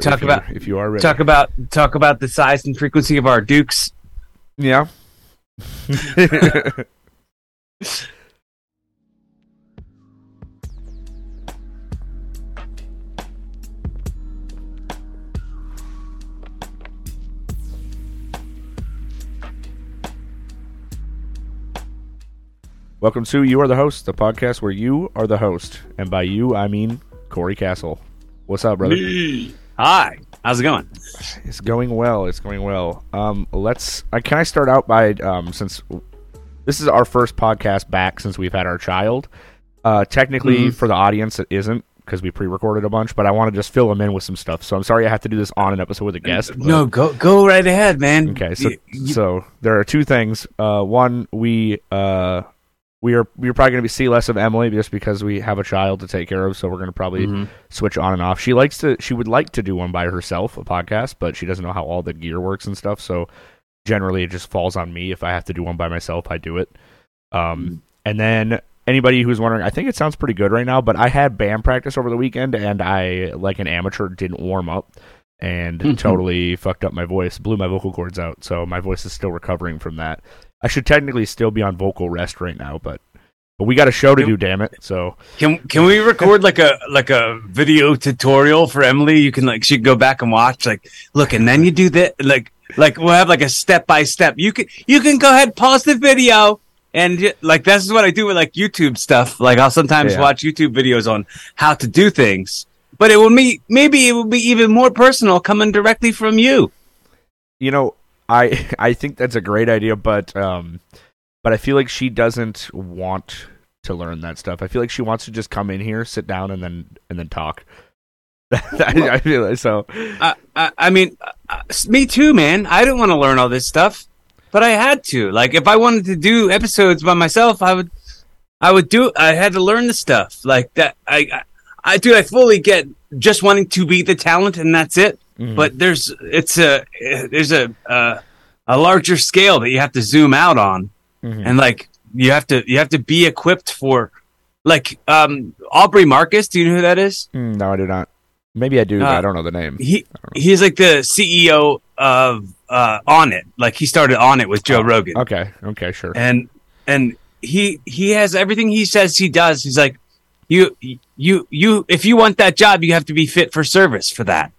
Talk if you- about- if you are ready. Talk about talk about the size and frequency of our dukes. yeah. Welcome to You Are the Host, the podcast where you are the host. And by you, I mean Corey Castle. What's up, brother? Hi, how's it going? It's going well. It's going well. Um, let's. I can I start out by um, since this is our first podcast back since we've had our child. Uh, technically, for the audience, it isn't because we pre-recorded a bunch. But I want to just fill them in with some stuff. So I'm sorry I have to do this on an episode with a guest. but- No, go go right ahead, man. Okay, so so there are two things. Uh, one, we uh, we are we're probably going to be see less of Emily just because we have a child to take care of. So we're going to probably Mhm. switch on and off. She likes to she would like to do one by herself, a podcast, but she doesn't know how all the gear works and stuff. So generally, it just falls on me if I have to do one by myself. I do it. Um, and then anybody who's wondering, I think it sounds pretty good right now. But I had band practice over the weekend, and I like an amateur didn't warm up. And totally fucked up my voice, blew my vocal cords out. So my voice is still recovering from that. I should technically still be on vocal rest right now, but but we got a show to Yep. do, damn it. So Can can we record like a like a video tutorial for Emily? You can like she can go back and watch. Like, look, and then you do that. Like like we'll have like a step by step. You can you can go ahead pause the video and like this is what I do with like YouTube stuff. Like I'll sometimes Yeah. watch YouTube videos on how to do things. But it will be maybe it will be even more personal coming directly from you. you know, I I think that's a great idea, but um, but I feel like she doesn't want to learn that stuff. I feel like she wants to just come in here, sit down, and then and then talk. I, I feel like so. I, I, I mean, uh, me too, man. I didn't want to learn all this stuff, but I had to. Like, if I wanted to do episodes by myself, I would, I would do. I had to learn the stuff like that. I, I, I do. I fully get just wanting to be the talent, and that's it. Mhm. But there's, it's a, there's a, uh, a larger scale that you have to zoom out on, Mhm. and like you have to, you have to be equipped for, like, um, Aubrey Marcus. Do you know who that is? Mm, no, I do not. Maybe I do. but Uh, I don't know the name. he he's like the CEO of uh Onnit like he started Onnit with Joe Rogan Okay. Okay. Sure. and and he he has everything he says he does he's like you you you if you want that job you have to be fit for service for that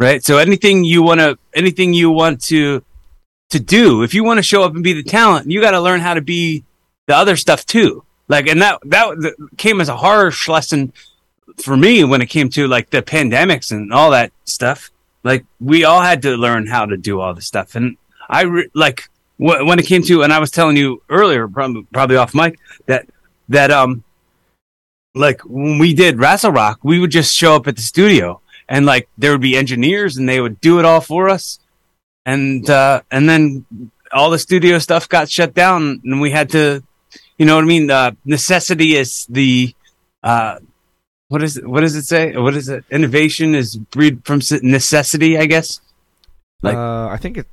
right? So anything you want to anything you want to to do if you want to show up and be the talent you got to learn how to be the other stuff too. Like and that that came as a harsh lesson for me when it came to like the pandemics and all that stuff. Like we all had to learn how to do all this stuff. And i re- like wh- when it came to and i was telling you earlier probably, probably off mic that that um like when we did Wrestle Rock, we would just show up at the studio and like there would be engineers and they would do it all for us. And uh and then all the studio stuff got shut down and we had to you know what I mean? Uh necessity is the uh what is it what does it say? What is it? Innovation is breed from necessity, I guess. like- uh, I think it.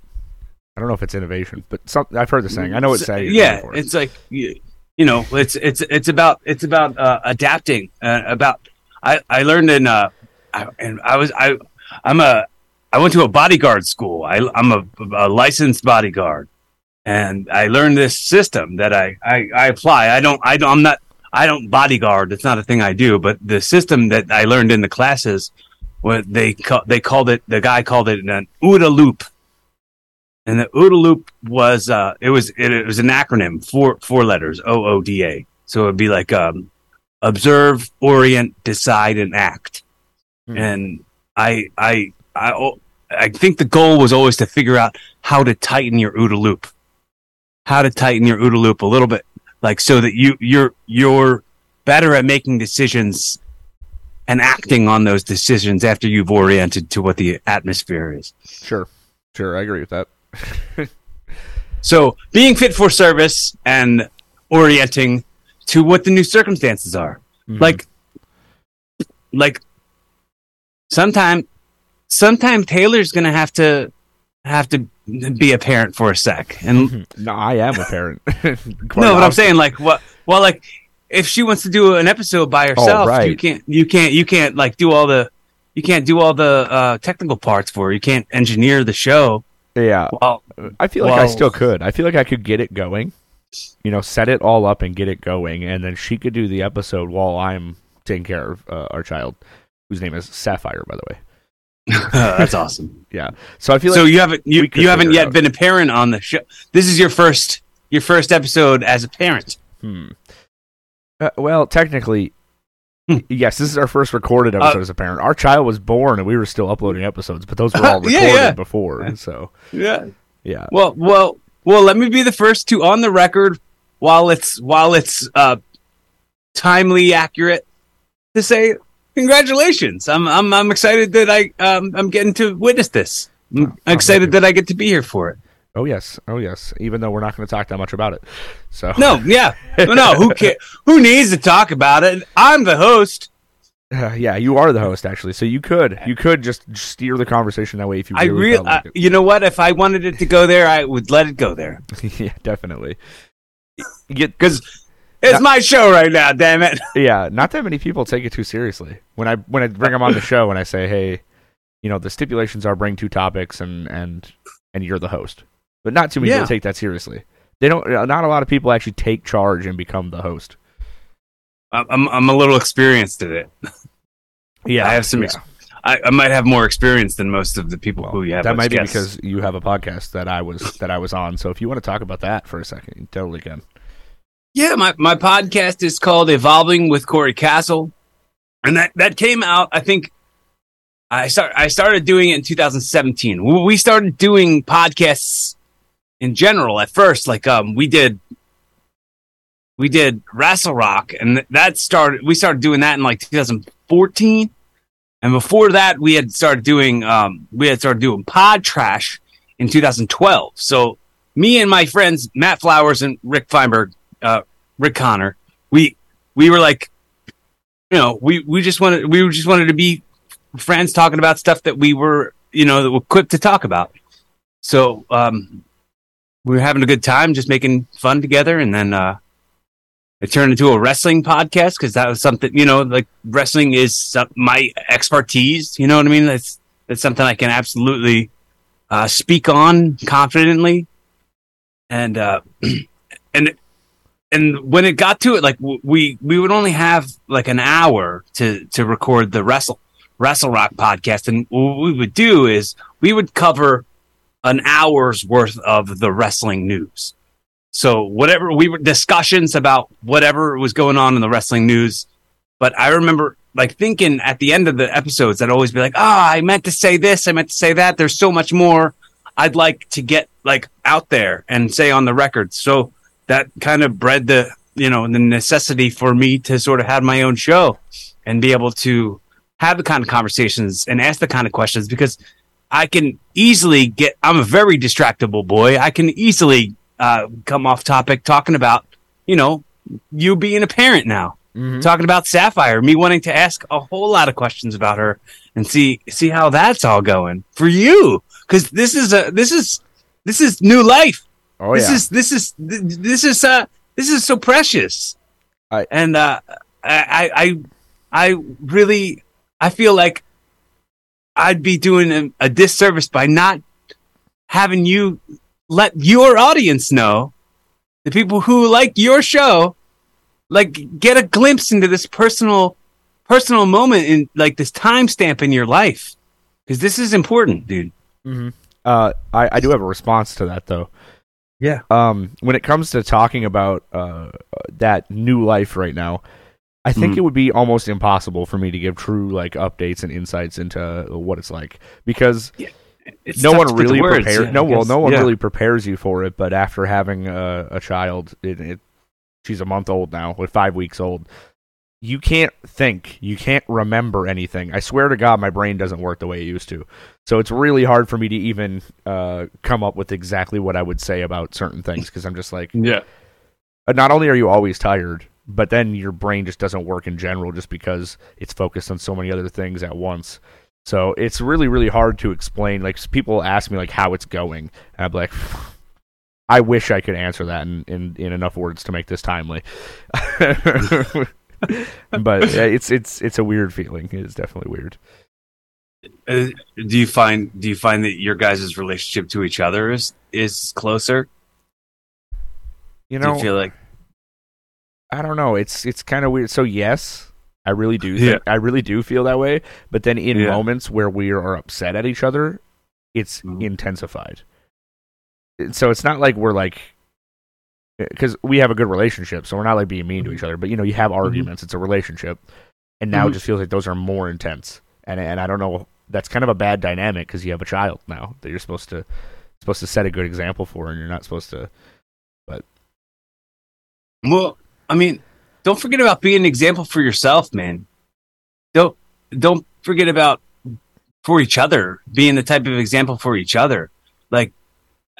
I don't know if it's innovation, but some, I've heard the saying. I know it's saying. yeah it's like you, you know it's it's it's about it's about uh, adapting uh, about i i learned in uh I, and i was i i'm a i went to a bodyguard school. I i'm a, a licensed bodyguard. And i learned this system that i i, I apply. I don't i don't i'm not i don't bodyguard. It's not a thing i do but the system that i learned in the classes what they call they called it the guy called it an OODA loop. And the OODA loop was uh it was it, it was an acronym four four letters O O D A. So it'd be like um observe orient decide and act Hmm. and I I I oh, I think the goal was always to figure out how to tighten your OODA loop how to tighten your OODA loop a little bit like so that you you're you're better at making decisions and acting on those decisions after you've oriented to what the atmosphere is Sure. Sure. I agree with that. So being fit for service and orienting to what the new circumstances are. Mhm. Like like sometime sometime Taylor's gonna have to have to be a parent for a sec. And no, I am a parent. No, but I'm saying like what well like if she wants to do an episode by herself, right. you can't you can't you can't like do all the you can't do all the uh, technical parts for. You can't engineer the show. Yeah, Well, I feel like I still could. I feel like I could get it going. You know, set it all up and get it going, and then she could do the episode while I'm taking care of uh, our child, whose name is Sapphire, by the way. that's awesome. Yeah. So I feel so like you haven't you, you haven't yet been a parent on the show. This is your first your first episode as a parent. Hmm. Uh, well, technically, Hmm. yes. This is our first recorded Uh, episode as a parent. Our child was born, and we were still uploading episodes, but those were all Yeah, recorded yeah. before. So Yeah. yeah, Well, well, well. Let me be the first to on the record while it's while it's uh timely accurate to say congratulations. I'm I'm I'm excited that I um I'm getting to witness this. I'm Oh, excited that I get to be here for it. oh yes, oh yes. Even though we're not going to talk that much about it, so No, yeah, no, no. Who ca- Who needs to talk about it? I'm the host. Uh, yeah, you are the host actually, so you could you could just steer the conversation that way if you I really felt like you know what? If I wanted it to go there, I would let it go there yeah, definitely. Because it's my show right now. Damn it! yeah, not that many people take it too seriously. When I when I bring them on the show and I say, hey, you know, the stipulations are bring two topics and and and you're the host, but not too many Yeah. people take that seriously. They don't. uh, Not a lot of people actually take charge and become the host. I'm I'm a little experienced at it. Yeah, I have some. yeah. Ex- I, I might have more experience than most of the people Well, who you have. that as might be guests. because you have a podcast that I was that I was on. So if you want to talk about that for a second, you totally can. Yeah, my my podcast is called Evolving with Corey Castle, and that that came out. I think I start I started doing it in 2017. We started doing podcasts in general at first. Like um, we did we did Wrestle Rock, and that started. We started doing that in like 2014, and before that, we had started doing um, we had started doing Pod Trash in 2012. So me and my friends Matt Flowers and Rick Feinberg, uh, Rick Connor, we we were like, you know, we we just wanted we just wanted to be friends talking about stuff that we were you know that were equipped to talk about. So um, we were having a good time, just making fun together, and then uh, it turned into a wrestling podcast because that was something you know, like wrestling is some, my expertise. You know what I mean? That's that's something I can absolutely uh, speak on confidently, and uh, and and when it got to it, like we we would only have like an hour to to record the wrestle wrestle rock podcast, and what we would do is we would cover an hour's worth of the wrestling news. So whatever we were discussions about whatever was going on in the wrestling news. But I remember like thinking at the end of the episodes, I'd always be like, ah, I meant to say this. I meant to say that. There's so much more I'd like to get like out there and say on the record. So that kind of bred the, you know, the necessity for me to sort of have my own show and be able to have the kind of conversations and ask the kind of questions because I can easily get, I'm a very distractible boy. I can easily uh, come off topic talking about, you know, you being a parent now, Mm-hmm. talking about Sapphire, me wanting to ask a whole lot of questions about her and see see how that's all going for you because this is a this is this is new life. Oh this yeah, is this is this is uh this is so precious. I- and uh, I I I really I feel like I'd be doing a, a disservice by not having you let your audience know. The people who like your show like get a glimpse into this personal personal moment in like this timestamp in your life. Because this is important dude. Hmm Uh, I, I do have a response to that though. Yeah. Um, when it comes to talking about uh, that new life right now, I think Mhm. it would be almost impossible for me to give true like updates and insights into what it's like because It's no one to put the really words, prepares. yeah, no, well, no one Yeah. really prepares you for it. But after having a, a child, it, it, she's a month old now, with five weeks old. You can't think. You can't remember anything. I swear to God, my brain doesn't work the way it used to. So it's really hard for me to even uh, come up with exactly what I would say about certain things because I'm just like, yeah uh, not only are you always tired, but then your brain just doesn't work in general just because it's focused on so many other things at once. So it's really, really hard to explain. Like people ask me like how it's going, and I'm like, I wish I could answer that in, in, in enough words to make this timely. but it's it's it's a weird feeling. It's definitely weird. Uh, do you find do you find that your guys' relationship to each other is is closer? You Do know, you feel like I don't know. It's it's kind of weird. So yes, I really do. Yeah. I really do feel that way. But then in Yeah. moments where we are upset at each other, it's Mhm. intensified. So it's not like we're like because we have a good relationship, so we're not like being mean to each other. But you know, you have arguments. It's a relationship, and now it Mhm. just feels like those are more intense. And and I don't know. That's kind of a bad dynamic because you have a child now that you're supposed to supposed to set a good example for, and you're not supposed to. But well, I mean, don't forget about being an example for yourself, man. Don't don't forget about for each other, being the type of example for each other. Like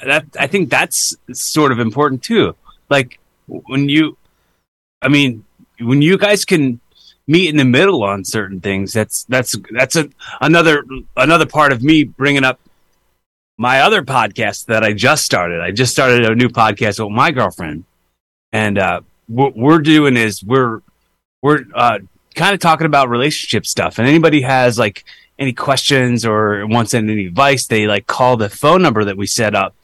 that I think that's sort of important too. Like when you I mean, when you guys can meet in the middle on certain things, that's that's that's a another another part of me bringing up my other podcast that I just started. I just started a new podcast with my girlfriend and uh, what we're doing is we're we're uh, kind of talking about relationship stuff. And anybody has like any questions or wants any advice, they like call the phone number that we set up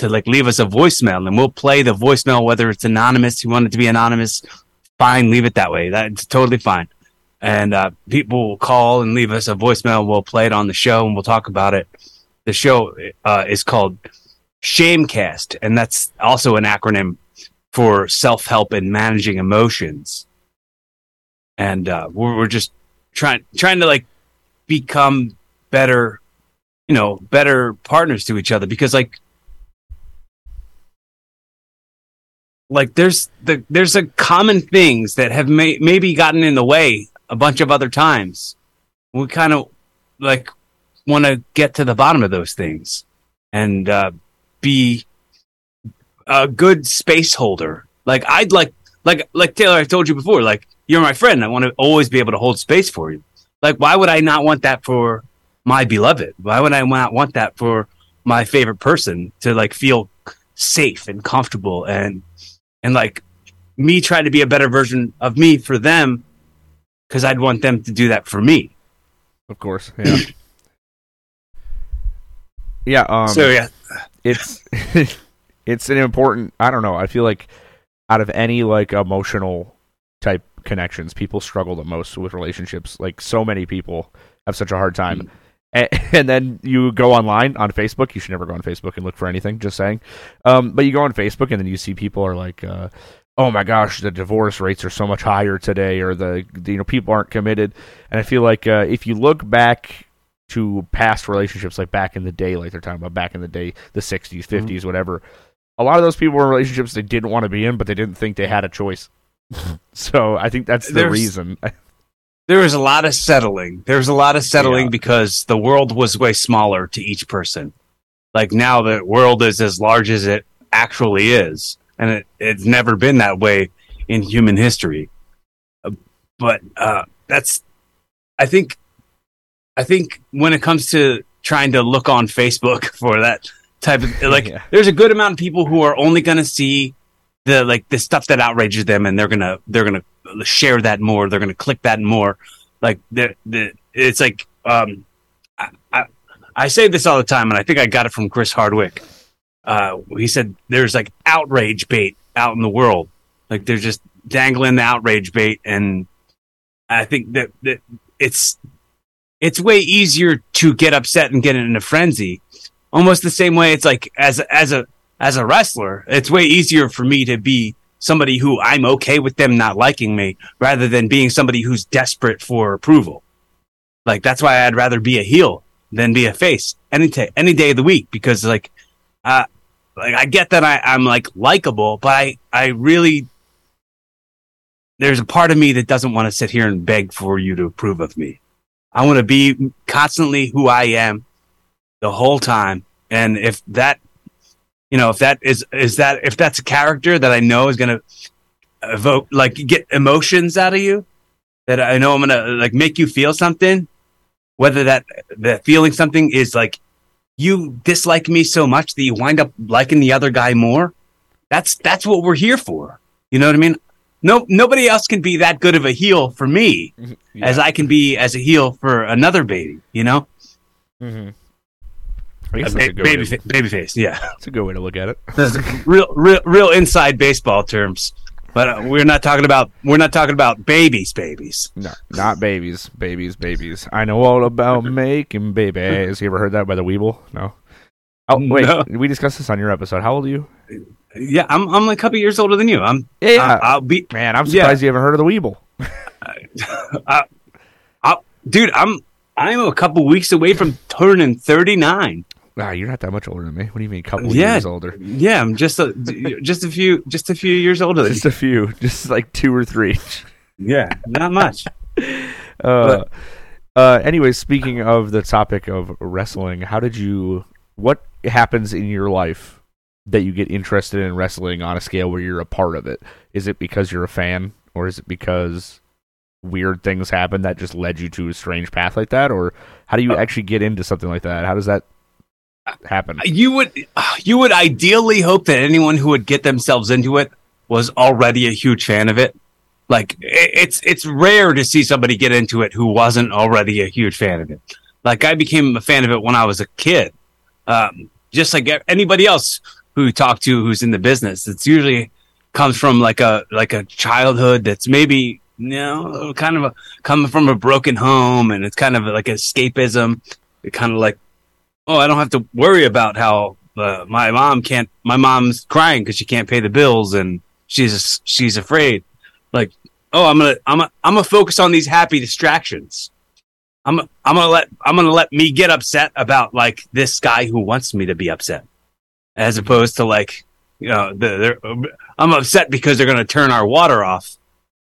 to like leave us a voicemail, and we'll play the voicemail whether it's anonymous. You want it to be anonymous, fine, leave it that way. That's totally fine. And uh, people will call and leave us a voicemail. We'll play it on the show and we'll talk about it. The show uh, is called Shamecast, and that's also an acronym for self help and managing emotions. And uh, we're, we're just trying trying to like become better, you know, better partners to each other because like like there's the there's a common things that have may, maybe gotten in the way a bunch of other times. We kind of like want to get to the bottom of those things and uh, be a good space holder. Like I'd like like like Taylor, I told you before, like you're my friend. I want to always be able to hold space for you. Like why would I not want that for my beloved? Why would I not want that for my favorite person to like feel safe and comfortable and and like me trying to be a better version of me for them because I'd want them to do that for me. Of course, yeah, yeah. Um, so yeah, it's it's an important i don't know i feel like out of any like emotional type connections people struggle the most with relationships like so many people have such a hard time and, and then you go online on facebook. You should never go on facebook and look for anything just saying. Um, but you go on facebook and then you see people are like uh, oh my gosh the divorce rates are so much higher today or the, the you know people aren't committed. And i feel like uh, if you look back to past relationships like back in the day like they're talking about back in the day the 60s 50s whatever a lot of those people were in relationships they didn't want to be in but they didn't think they had a choice. So i think that's the There's- reason there was a lot of settling. There was a lot of settling Yeah. because the world was way smaller to each person. Like now the world is as large as it actually is. And it, it's never been that way in human history. Uh, But uh, that's, I think, I think when it comes to trying to look on Facebook for that type of, like, Yeah. there's a good amount of people who are only going to see the, like, the stuff that outrages them and they're going to, they're going to share that more. They're going to click that more. Like the the it's like um, I, I I say this all the time, and I think I got it from Chris Hardwick. Uh, he said there's like outrage bait out in the world. Like they're just dangling the outrage bait, and I think that that it's it's way easier to get upset and get in a frenzy. Almost the same way it's like as as a as a wrestler, it's way easier for me to be somebody who I'm okay with them not liking me rather than being somebody who's desperate for approval. Like that's why I'd rather be a heel than be a face any t- any day of the week because like uh like I get that I, I'm like likable, but I I really there's a part of me that doesn't want to sit here and beg for you to approve of me. I want to be constantly who I am the whole time. And if that you know, if that is is that if that's a character that I know is gonna evoke like get emotions out of you, that I know I'm gonna like make you feel something, whether that that feeling something is like you dislike me so much that you wind up liking the other guy more. That's that's what we're here for. You know what I mean? No, nobody else can be that good of a heel for me as I can be as a heel for another baby. You know, Mm-hmm. I guess ba- that's a good baby fa- baby face. Yeah, that's a good way to look at it. That's real real real inside baseball terms. But uh, we're not talking about we're not talking about babies, babies. No, not babies, babies, babies. I know all about making babies. You ever heard that by the Weeble? No. Oh wait, No. we discussed this on your episode. How old are you? Yeah, I'm I'm a couple years older than you. I'm Yeah, yeah. I, will be man, I'm yeah. surprised you haven't heard of the Weeble. I, I, dude. I'm I'm a couple weeks away from turning 39. Wow, you're not that much older than me. What do you mean, couple Yeah. years older? Yeah, I'm just a just a few just a few years older than Just a few, just like two or three. Yeah, not much. Uh, uh, anyways, speaking of the topic of wrestling, how did you? What happens in your life that you get interested in wrestling on a scale where you're a part of it? Is it because you're a fan, or is it because weird things happen that just led you to a strange path like that, or how do you Uh, actually get into something like that? How does that happen? You would you would ideally hope that anyone who would get themselves into it was already a huge fan of it. Like it's it's rare to see somebody get into it who wasn't already a huge fan of it. Like I became a fan of it when I was a kid. Um, just like anybody else who you talk to who's in the business, it's usually comes from like a like a childhood that's maybe you know kind of a coming from a broken home and it's kind of like escapism. It kind of like oh, I don't have to worry about how uh, my mom can't. My mom's crying because she can't pay the bills and she's she's afraid. Like, oh, I'm gonna I'm gonna, I'm gonna focus on these happy distractions. I'm I'm gonna let I'm gonna let me get upset about like this guy who wants me to be upset, as opposed to like you know the, they're, I'm upset because they're gonna turn our water off.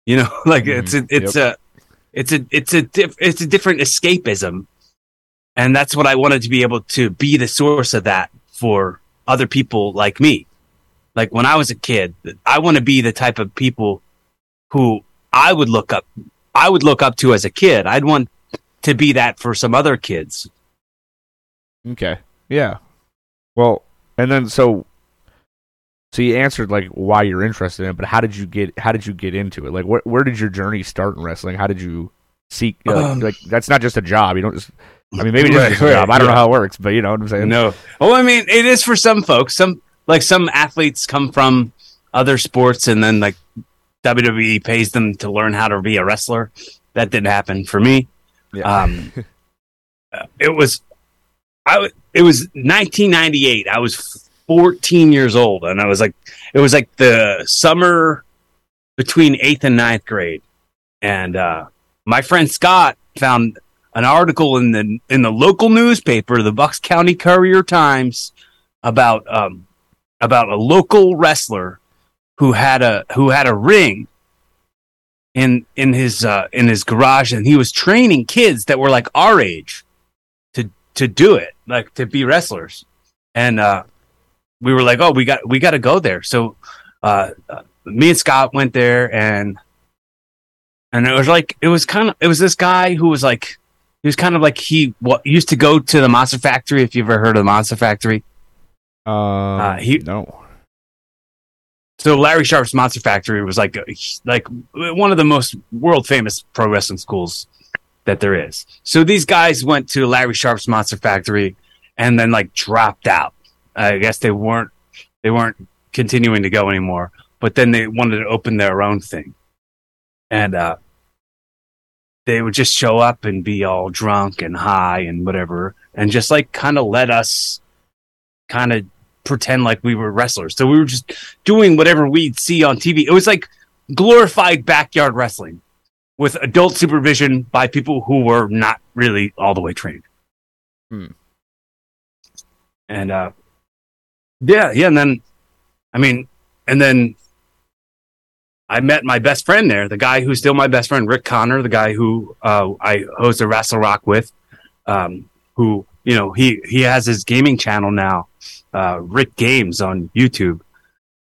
You know, like it's a, it's a it's a it's a diff, it's a different escapism and that's what I wanted to be able to be the source of that for other people like me. Like when I was a kid, I want to be the type of people who I would look up, I would look up to as a kid. I'd want to be that for some other kids. Okay. Yeah. Well, and then so so you answered like why you're interested in it, but how did you get how did you get into it? Like where where did your journey start in wrestling? How did you seek like, Um, like that's not just a job. You don't just I mean maybe Right, right, job. I don't know how it works, but you know what I'm saying? No. Well, I mean, it is for some folks. Some like some athletes come from other sports and then like WWE pays them to learn how to be a wrestler. That didn't happen for me. Yeah. Um, it was, I it was 1998. I was 14 years old, and I was like, it was like the summer between eighth and ninth grade, and uh, my friend Scott found an article in the in the local newspaper, the Bucks County Courier Times, about um about a local wrestler who had a who had a ring in in his uh, in his garage, and he was training kids that were like our age to to do it, like to be wrestlers. And uh, we were like, oh, we got we got to go there. So uh, uh, me and Scott went there, and and it was like it was kind of it was this guy who was like he was kind of like he what used to go to the Monster Factory. If you've ever heard of the Monster Factory, Um, Uh, he- no. so Larry Sharpe's Monster Factory was like like one of the most world famous pro wrestling schools that there is. So these guys went to Larry Sharpe's Monster Factory and then like dropped out. I guess they weren't they weren't continuing to go anymore, but then they wanted to open their own thing. And uh they would just show up and be all drunk and high and whatever and just like kind of let us kind of pretend like we were wrestlers. So we were just doing whatever we'd see on TV. It was like glorified backyard wrestling with adult supervision by people who were not really all the way trained. Hmm. And uh yeah, yeah, and then I mean, and then I met my best friend there, the guy who's still my best friend, Rick Connor, the guy who uh, I host a Wrestle Rock with, um, who you know he he has his gaming channel now, uh, Rick Games on YouTube.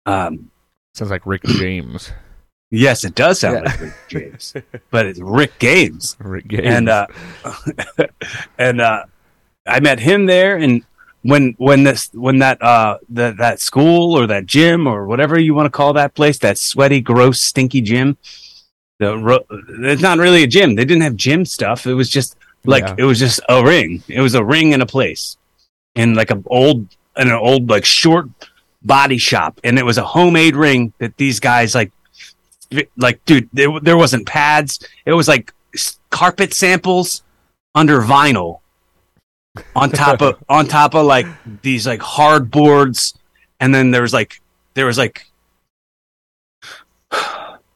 Um, Sounds like Rick James. yes, it does sound Yeah. like Rick James, but it's Rick Games, Rick James. and uh, and uh, I met him there, and when when this when that uh that that school or that gym or whatever you want to call that place, that sweaty, gross, stinky gym. The ro- it's not really a gym. They didn't have gym stuff. It was just Like Yeah. it was just a ring. It was a ring in a place, in like an old, in an old like short body shop, and it was a homemade ring that these guys like, like dude, there, there wasn't pads. It was like carpet samples under vinyl on top of on top of like these like hard boards, and then there was like there was like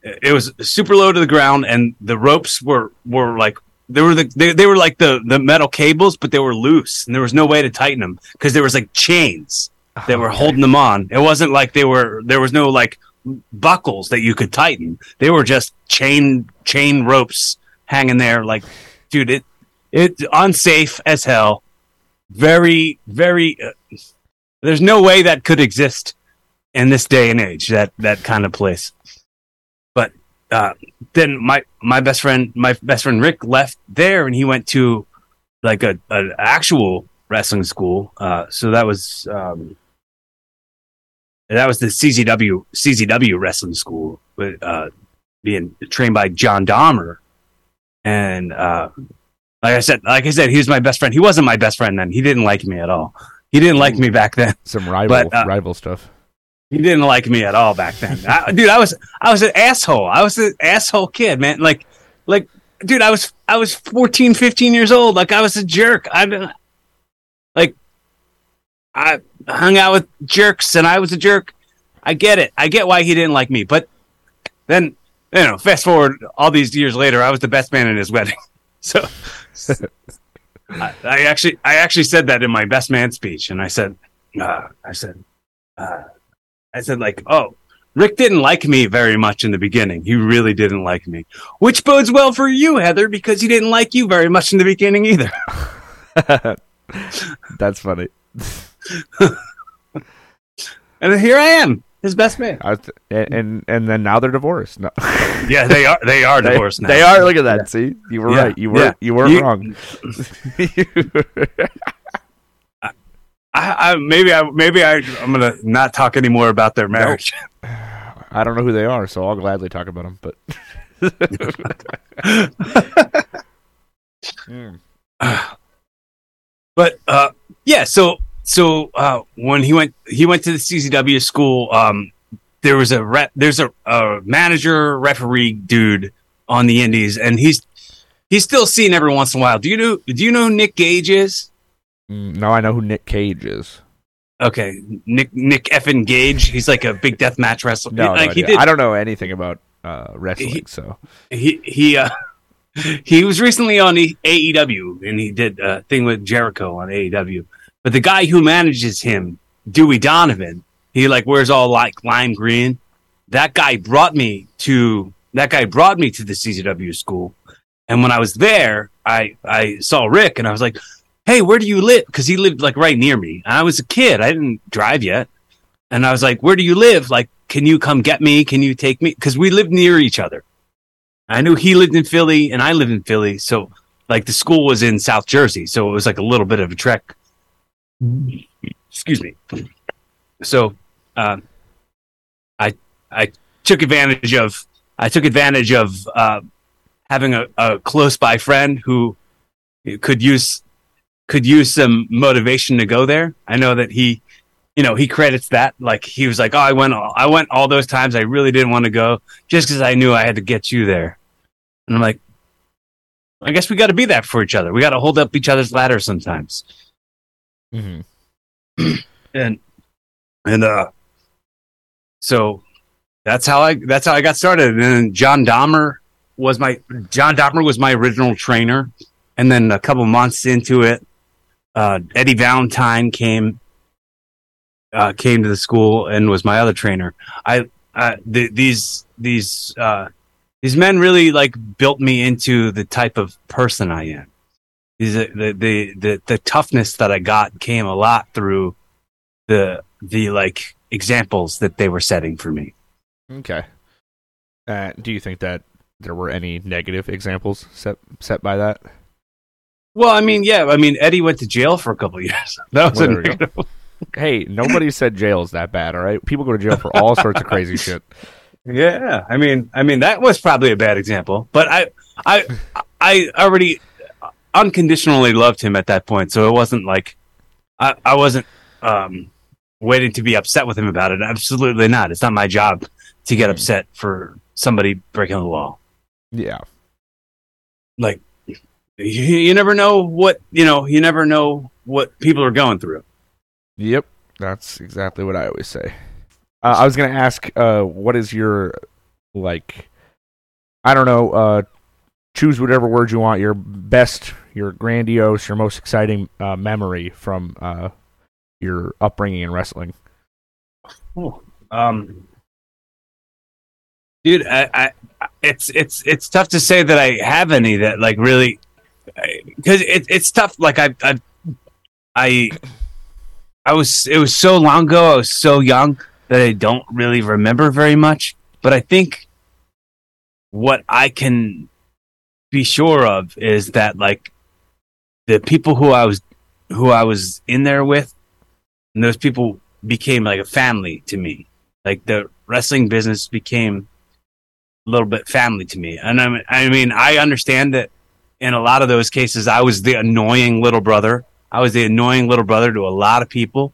it was super low to the ground and the ropes were were like they were the they, they were like the the metal cables but they were loose and there was no way to tighten them because there was like chains that were oh, Okay. holding them on. It wasn't like they were there was no like buckles that you could tighten. They were just chain chain ropes hanging there like dude it it's unsafe as hell very very uh, there's no way that could exist in this day and age that that kind of place. But uh then my my best friend my best friend rick left there and he went to like a an actual wrestling school. Uh so that was um that was the CZW CZW wrestling school uh being trained by Jon Dahmer. And uh like I said like I said he was my best friend he wasn't my best friend then he didn't like me at all he didn't like me back then Some rival But, uh, rival stuff. he didn't like me at all back then. I, dude, I was I was an asshole. I was an asshole kid, man. Like like dude, I was I was 14, 15 years old. Like I was a jerk. I like I hung out with jerks and I was a jerk. I get it. I get why he didn't like me. But then, you know, fast forward all these years later, I was the best man in his wedding. So I, I actually I actually said that in my best man speech and I said uh, I said uh, I said like, "Oh, Rick didn't like me very much in the beginning. He really didn't like me, which bodes well for you, Heather, because he didn't like you very much in the beginning either." That's funny. And here I am, his best man. I th- and, and and then now they're divorced. No. Yeah, they are. They are They- divorced now. They are. Look at that. See, you were Yeah. right. You were Yeah. you were You- wrong. I, I maybe I maybe I I'm gonna not talk anymore about their marriage. I don't know who they are, so I'll gladly talk about them. But Mm. but uh, yeah, so so uh, when he went he went to the CZW school, um, there was a rep, there's a, a manager referee dude on the Indies, and he's he's still seen every once in a while. Do you know Do you know who Nick Gage is? No, I know who Nick Cage is. Okay, Nick Nick effing Gage. He's like a big death match wrestler. No, like no he did. I don't know anything about uh, wrestling, He- so he he uh, he was recently on AEW and he did a thing with Jericho on AEW. But the guy who manages him, Dewey Donovan, he like wears all like lime green. That guy brought me to that guy brought me to the CZW school. And when I was there, I I saw Rick and I was like, "Hey, where do you live?" Because he lived like right near me. And I was a kid; I didn't drive yet. And I was like, "Where do you live? Like, can you come get me? Can you take me?" Because we lived near each other. I knew he lived in Philly and I lived in Philly. So like the school was in South Jersey. So it was like a little bit of a trek. Excuse me. So um, I I took advantage of I took advantage of uh, having a, a close by friend who could use could use some motivation to go there. I know that he you know he credits that like he was like oh I went I went all those times I really didn't want to go just because I knew I had to get you there. And I'm like, I guess we got to be that for each other. We got to hold up each other's ladder sometimes. Mhm. And and uh, so that's how I that's how I got started. And then Jon Dahmer was my Jon Dahmer was my original trainer. And then a couple months into it, uh, Eddie Valentine came uh, came to the school and was my other trainer. I uh, th- these these uh, these men really like built me into the type of person I am. The the the the toughness that I got came a lot through the the like examples that they were setting for me. okay. Uh, do you think that there were any negative examples set set by that? Well, I mean, yeah, I mean Eddie went to jail for a couple of years. That was Well, a there we go. negative. Hey, nobody said jail is that bad. All right, people go to jail for all sorts of crazy shit. Yeah, I mean, I mean that was probably a bad example, but I, I, I already, unconditionally loved him at that point. So it wasn't like I, I wasn't um, waiting to be upset with him about it. Absolutely not. It's not my job to get upset for somebody breaking the law. Yeah. Like you, you never know what you know. You never know what people are going through. Yep. That's exactly what I always say. Uh, I was gonna ask, uh, what is your like? I don't know. Uh, choose whatever word you want. Your best, your grandiose, your most exciting uh, memory from uh, your upbringing in wrestling. Um, dude, I, I, it's it's it's tough to say that I have any that like really, because it, it's tough. Like I, I, I, I was it was so long ago. I was so young that I don't really remember very much. But I think what I can be sure of is that like the people who I was who I was in there with, and those people became like a family to me. Like the wrestling business became a little bit family to me. And I mean, I mean, I understand that in a lot of those cases, I was the annoying little brother. I was the annoying little brother to a lot of people.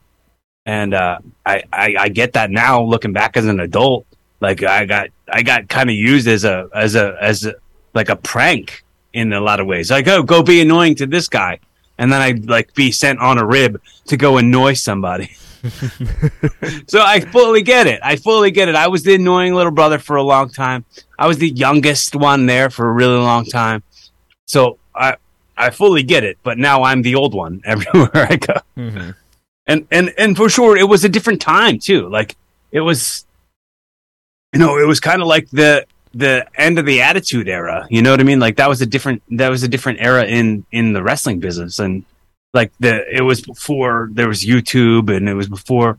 And, uh, I, I, I get that now looking back as an adult. Like I got, I got kind of used as a, as a, as a, like a prank in a lot of ways. Like, oh, go be annoying to this guy. And then I'd like be sent on a rib to go annoy somebody. so I fully get it. I fully get it. I was the annoying little brother for a long time. I was the youngest one there for a really long time. So I I fully get it. But now I'm the old one everywhere I go. Mm-hmm. And and and for sure, it was a different time too. Like it was, you know, it was kind of like the the end of the attitude era you know what i mean like that was a different that was a different era in in the wrestling business and like the it was before there was YouTube and it was before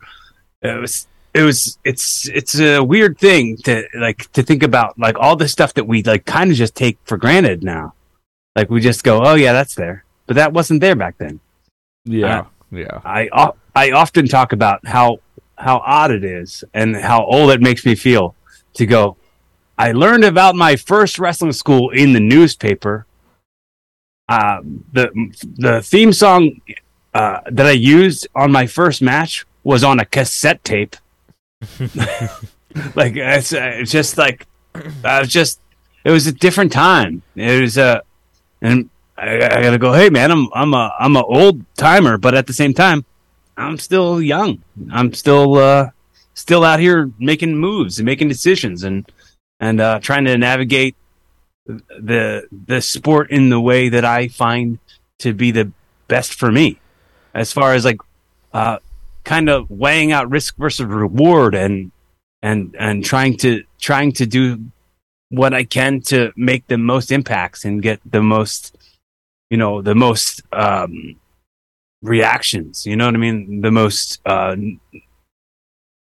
it was it was it's it's a weird thing to like to think about like all the stuff that we like kind of just take for granted now. Like we just go, "Oh yeah, that's there." But that wasn't there back then. Yeah. Uh, yeah. I I often talk about how how odd it is and how old it makes me feel to go I learned about my first wrestling school in the newspaper uh, the the theme song uh, that I used on my first match was on a cassette tape. like it's, uh, it's just like I was just it was a different time. It was a uh, and I, I, gotta go. Hey man, I'm I'm a I'm a old timer, but at the same time, I'm still young. I'm still uh, still out here making moves and making decisions and and uh, trying to navigate the the sport in the way that I find to be the best for me, as far as like uh, kind of weighing out risk versus reward and and and trying to trying to do what I can to make the most impacts and get the most you know the most um, reactions. You know what I mean? The most uh,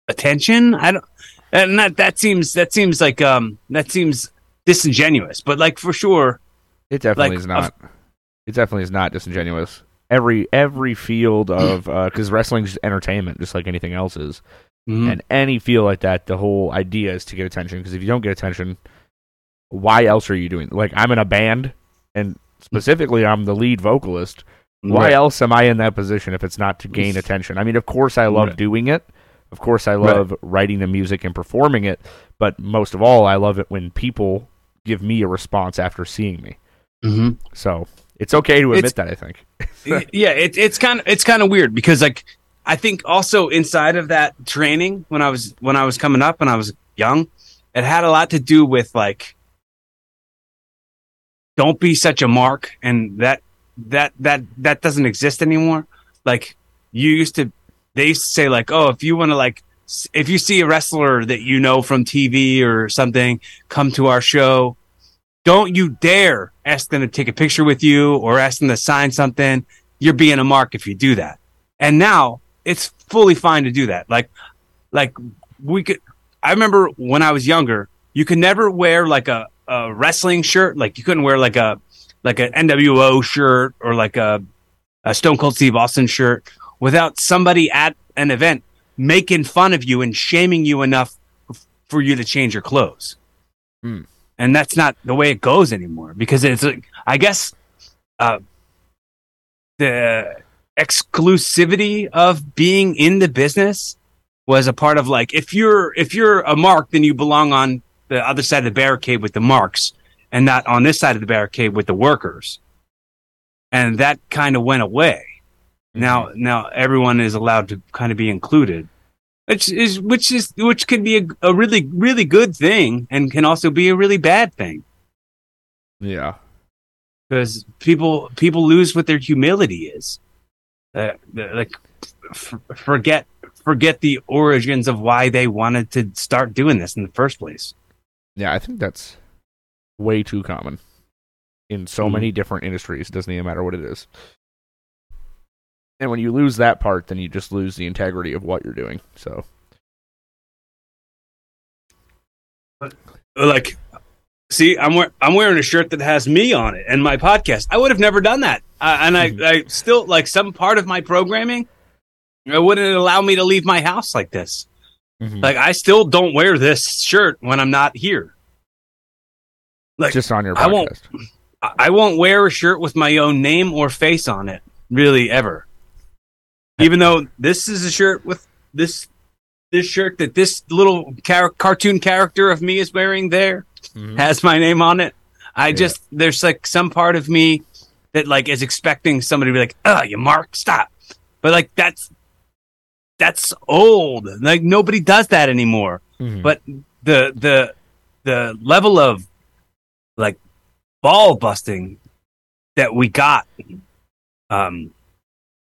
attention. I don't. And that that seems that seems like um that seems disingenuous, but like for sure, it definitely like, is not. It definitely is not disingenuous. Every every field of because uh, wrestling is entertainment, just like anything else is, mm-hmm. and any field like that, the whole idea is to get attention. Because if you don't get attention, why else are you doing? Like I'm in a band, and specifically, I'm the lead vocalist. Why right. else am I in that position if it's not to gain attention? I mean, of course, I love right. doing it. Of course, I love right. writing the music and performing it, but most of all, I love it when people give me a response after seeing me. Mm-hmm. So it's okay to admit it's, that. I think. yeah, it, it's kind of it's kind of weird because like I think also inside of that training when I was when I was coming up and I was young, it had a lot to do with like don't be such a mark and that that that that doesn't exist anymore. Like you used to they used to say like, oh, if you want to like if you see a wrestler that you know from TV or something come to our show, don't you dare ask them to take a picture with you or ask them to sign something. You're being a mark if you do that. And now it's fully fine to do that. Like, like we could, I remember when I was younger, you could never wear like a, a wrestling shirt. Like you couldn't wear like a, like an NWO shirt or like a, a Stone Cold Steve Austin shirt without somebody at an event making fun of you and shaming you enough for you to change your clothes. Hmm. And that's not the way it goes anymore because it's like, I guess, uh, the exclusivity of being in the business was a part of like if you're if you're a mark then you belong on the other side of the barricade with the marks and not on this side of the barricade with the workers and that kind of went away now now everyone is allowed to kind of be included which is which is which can be a, a really really good thing and can also be a really bad thing Yeah. because people people lose what their humility is. Uh, like f- forget forget the origins of why they wanted to start doing this in the first place. Yeah, I think that's way too common in so Mhm. many different industries. It doesn't even matter what it is. And when you lose that part, then you just lose the integrity of what you're doing. So, Like, see, I'm wear- I'm wearing a shirt that has me on it and my podcast. I would have never done that, uh, and I Mhm. I still like some part of my programming. It wouldn't allow me to leave my house like this. Like, I still don't wear this shirt when I'm not here. Like, just on your podcast. I won't- I won't wear a shirt with my own name or face on it, really ever. Even though this is a shirt with this this shirt that this little car- cartoon character of me is wearing there Mhm. has my name on it. I Yeah. just there's like some part of me that like is expecting somebody to be like, "Oh, you Mark, stop." But like that's that's old. Like nobody does that anymore Mhm. but the the the level of like ball busting that we got um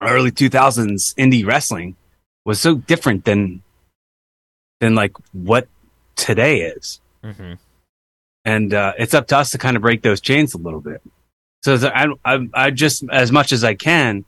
early 2000s indie wrestling was so different than than like what today is Mhm. and uh, it's up to us to kind of break those chains a little bit. So I, I, I just as much as I can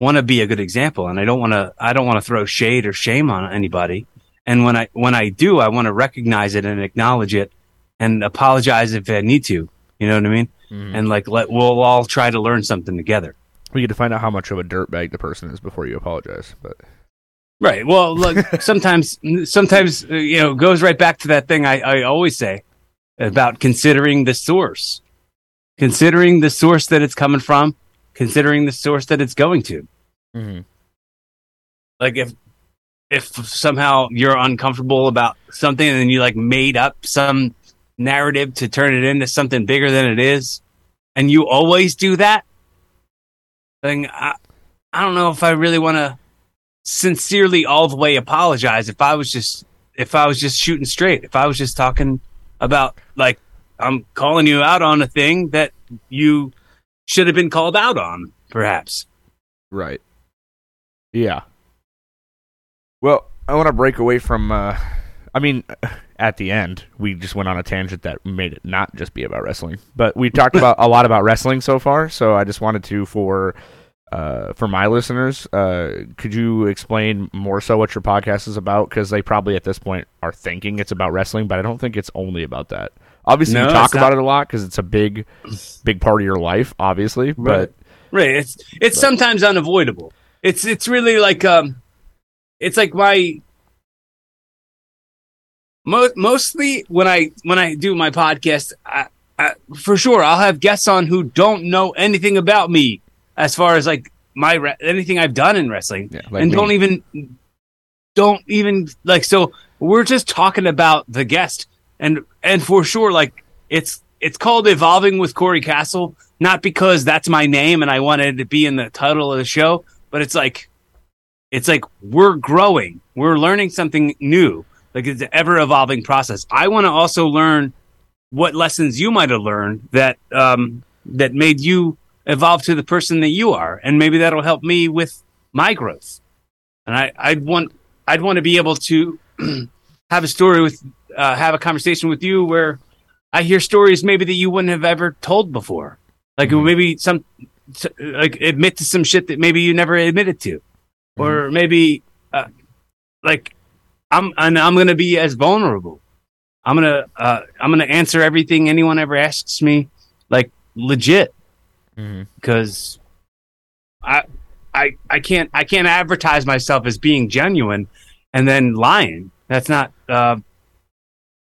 want to be a good example, and I don't want to, I don't want to throw shade or shame on anybody. And when I when I do, I want to recognize it and acknowledge it, and apologize if I need to. You know what I mean? Mhm. And like let we'll all try to learn something together. We get to find out how much of a dirtbag the person is before you apologize. But Right. Well, look, sometimes, sometimes, uh, you know, goes right back to that thing I, I always say about considering the source, considering the source that it's coming from, considering the source that it's going to. Mhm. Like if, if somehow you're uncomfortable about something and then you like made up some narrative to turn it into something bigger than it is, and you always do that, then I, I don't know if I really want to sincerely all the way apologize if I was just if I was just shooting straight. If I was just talking about like I'm calling you out on a thing that you should have been called out on, perhaps. Right. Yeah. Well, I want to break away from. Uh, I mean, at the end, we just went on a tangent that made it not just be about wrestling, but we talked about a lot about wrestling so far. So I just wanted to for. Uh, for my listeners, uh, could you explain more so what your podcast is about? Because they probably at this point are thinking it's about wrestling, but I don't think it's only about that. Obviously, No, you talk about it a lot because it's a big, big part of your life. Obviously, but Right. It's it's But- sometimes unavoidable. It's it's really like um it's like my mo- mostly when I when I do my podcast I, I, for sure I'll have guests on who don't know anything about me as far as like my re- anything I've done in wrestling yeah, like and me. don't even don't even like so we're just talking about the guest and and for sure like it's it's called evolving with Corey Castle not because that's my name and I wanted to be in the title of the show but it's like it's like we're growing we're learning something new like it's an ever evolving process. I want to also learn what lessons you might have learned that um that made you evolve to the person that you are. And maybe that'll help me with my growth. And I, I'd want I'd want to be able to have a story with uh, have a conversation with you where I hear stories maybe that you wouldn't have ever told before, like Mhm. maybe some like admit to some shit that maybe you never admitted to, or maybe uh, like I'm and I'm gonna be as vulnerable. I'm gonna uh, I'm gonna answer everything anyone ever asks me, like legit because I I I can't I can't advertise myself as being genuine and then lying. That's not uh,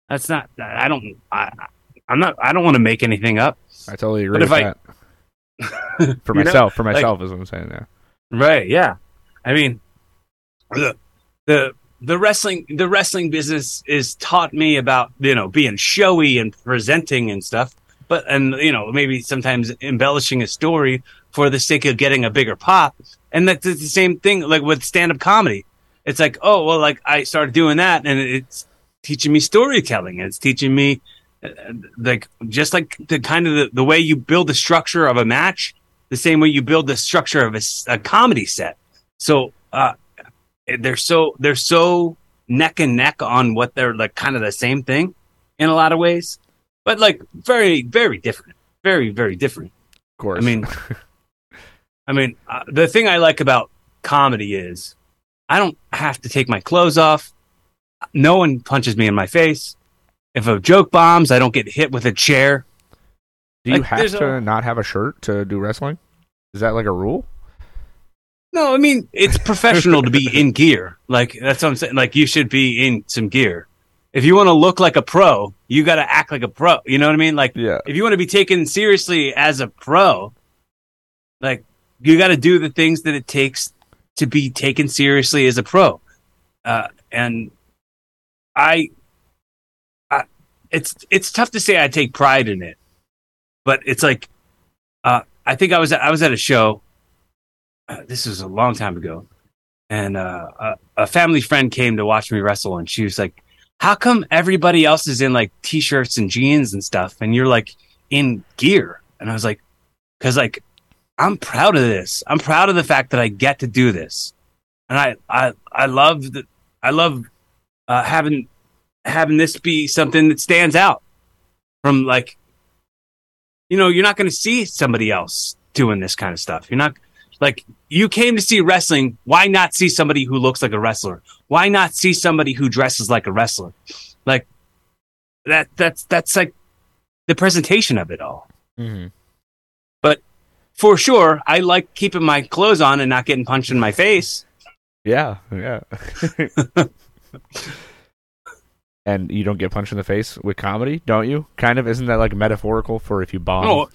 that's not I don't I I'm not I don't want to make anything up. I totally agree But if with I- that. For You know? myself, for Like- myself is what I'm saying. Yeah. Right. Yeah. I mean, the the the wrestling the wrestling business is taught me about you know being showy and presenting and stuff, but and you know maybe sometimes embellishing a story for the sake of getting a bigger pop. And that's the same thing like with stand up comedy. It's like oh well, like I started doing that, and it's teaching me storytelling. It's teaching me uh, like just like the kind of the, the way you build the structure of a match the same way you build the structure of a comedy set. So uh, they're so they're so neck and neck on what they're like, kind of the same thing in a lot of ways, but like very very different, very very different. Of course. I mean, I mean, uh, the thing I like about comedy is I don't have to take my clothes off. No one punches me in my face. If a joke bombs, I don't get hit with a chair. do you like, have to a- not have a shirt to do wrestling? Is that like a rule? No, I mean it's professional to be in gear. Like that's what I'm saying. Like you should be in some gear. If you want to look like a pro, you got to act like a pro. You know what I mean? Like Yeah. if you want to be taken seriously as a pro, like you got to do the things that it takes to be taken seriously as a pro. Uh, and I, I, it's it's tough to say I take pride in it, but it's like, uh, I think I was I was at a show. This was a long time ago, and uh, a, a family friend came to watch me wrestle, and she was like, "How come everybody else is in like t-shirts and jeans and stuff, and you're like in gear?" And I was like, "Cause like I'm proud of this. I'm proud of the fact that I get to do this, and I I I love that I love uh, having having this be something that stands out from like you know you're not going to see somebody else doing this kind of stuff. You're not like you came to see wrestling. Why not see somebody who looks like a wrestler? Why not see somebody who dresses like a wrestler? Like that that's that's like the presentation of it all Mm-hmm. But for sure, I like keeping my clothes on and not getting punched in my face. Yeah. Yeah. and you don't get punched in the face with comedy, don't you? Kind of. Isn't that like metaphorical for if you bomb? Oh,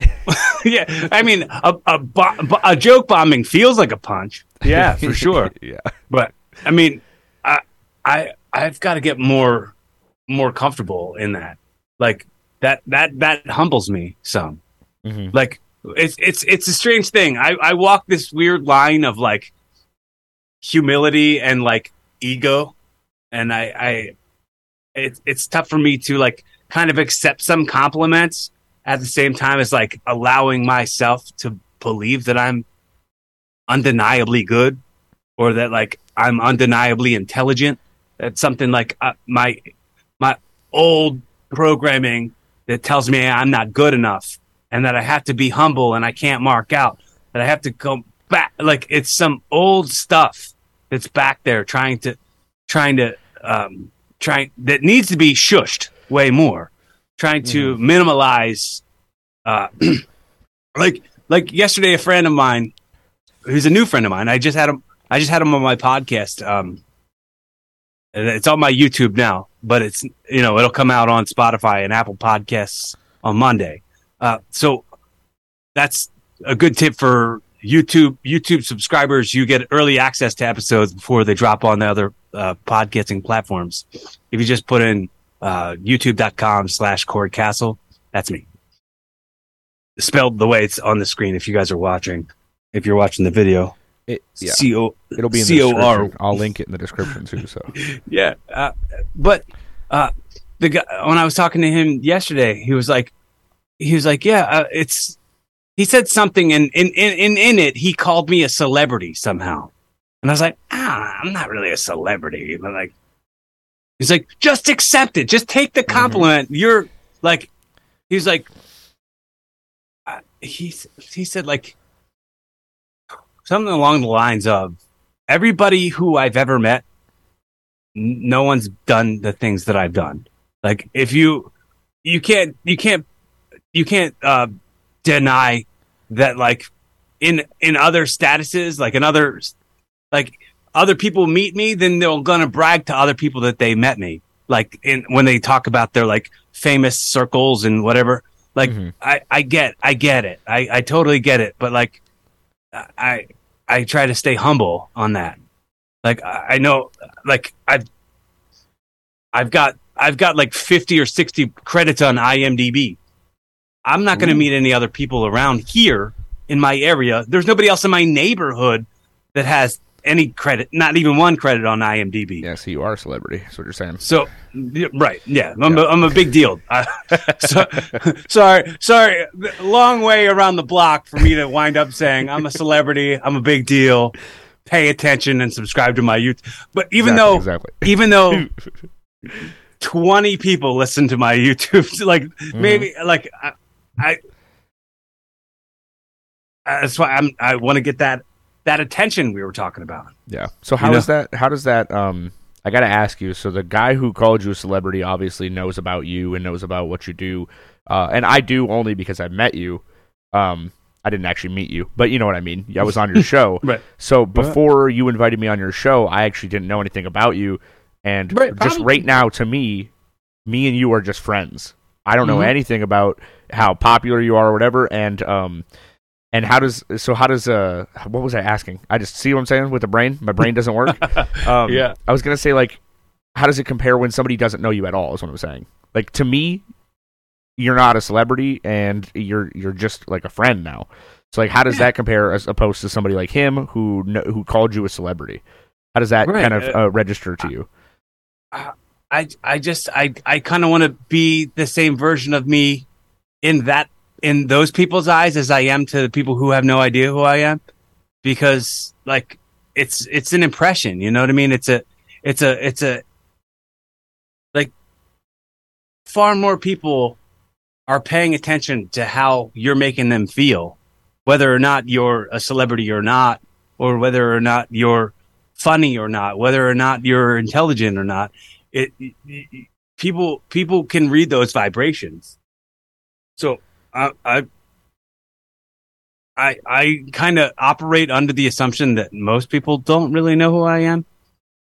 yeah. I mean, a, a, bo- a joke bombing feels like a punch. Yeah, for sure. yeah. But I mean, I, I, I've got to get more, more comfortable in that. Like that, that, that humbles me some. hmm like it's it's it's a strange thing. I I walk this weird line of like humility and like ego, and I I it's it's tough for me to like kind of accept some compliments at the same time as like allowing myself to believe that I'm undeniably good or that like I'm undeniably intelligent. That's something like uh, my my old programming that tells me I'm not good enough and that I have to be humble and I can't mark out. That I have to go back like it's some old stuff that's back there trying to trying to um trying that needs to be shushed way more. Trying to minimize, uh like like yesterday a friend of mine who's a new friend of mine. I just had him I just had him on my podcast. Um it's on my YouTube now, but it's you know, it'll come out on Spotify and Apple Podcasts on Monday. Uh, so that's a good tip for YouTube YouTube subscribers. You get early access to episodes before they drop on the other uh, podcasting platforms. If you just put in uh, youtube.com slash cord castle, that's me. Spelled the way it's on the screen if you guys are watching. If you're watching the video, It, yeah. C O It'll be in the description. I'll link it in the description too. So yeah. Uh, but uh, the guy when I was talking to him yesterday, he was like, he was like, yeah, uh, it's. He said something, and in, in in in it, he called me a celebrity somehow, and I was like, ah, I'm not really a celebrity, but like, he's like, just accept it, just take the compliment. You're like, he's like, uh, he he said like something along the lines of everybody who I've ever met n- no one's done the things that I've done. Like if you you can't you can't you can't uh deny that like in in other statuses, like in other like other people meet me, then they're gonna brag to other people that they met me. Like in when they talk about their like famous circles and whatever. Like Mhm. I, I get, I get it. I, I totally get it. But like, I, I try to stay humble on that. Like I know, like I've, I've got, I've got like fifty or sixty credits on IMDb. I'm not going to meet any other people around here in my area. There's nobody else in my neighborhood that has any credit, not even one credit on IMDb. Yeah, so you are a celebrity. That's what you're saying. So, right, yeah, I'm, A, I'm a big deal. Uh, so, sorry, sorry, long way around the block for me to wind up saying I'm a celebrity, I'm a big deal. Pay attention and subscribe to my YouTube. But even Exactly, though, exactly. even though 20 people listen to my YouTube, like maybe, like I, I that's why I'm. I want to get that that attention we were talking about. Yeah. So how know? does that? How does that? Um, I got to ask you. So the guy who called you a celebrity obviously knows about you and knows about what you do, uh, and I do only because I met you. Um, I didn't actually meet you, but you know what I mean. I was on your show. Right. So before you invited me on your show, I actually didn't know anything about you, and Right, just right now, to me, me and you are just friends. I don't know Mhm. anything about how popular you are or whatever, and um, and how does so how does uh what was I asking? I just see what I'm saying with the brain. My brain doesn't work. Um, Yeah. I was gonna say like, how does it compare when somebody doesn't know you at all? Is what I'm saying. Like to me, you're not a celebrity, and you're you're just like a friend now. So like, how does Yeah. that compare as opposed to somebody like him who who called you a celebrity? How does that Right, kind of uh, uh, register to you? I I just I I kind of want to be the same version of me in that in those people's eyes as I am to the people who have no idea who I am because like it's it's an impression, you know what I mean? It's a it's a it's a like far more people are paying attention to how you're making them feel whether or not you're a celebrity or not or whether or not you're funny or not, whether or not you're intelligent or not it, it- it- people people can read those vibrations so i i i, kind of operate under the assumption that most people don't really know who i am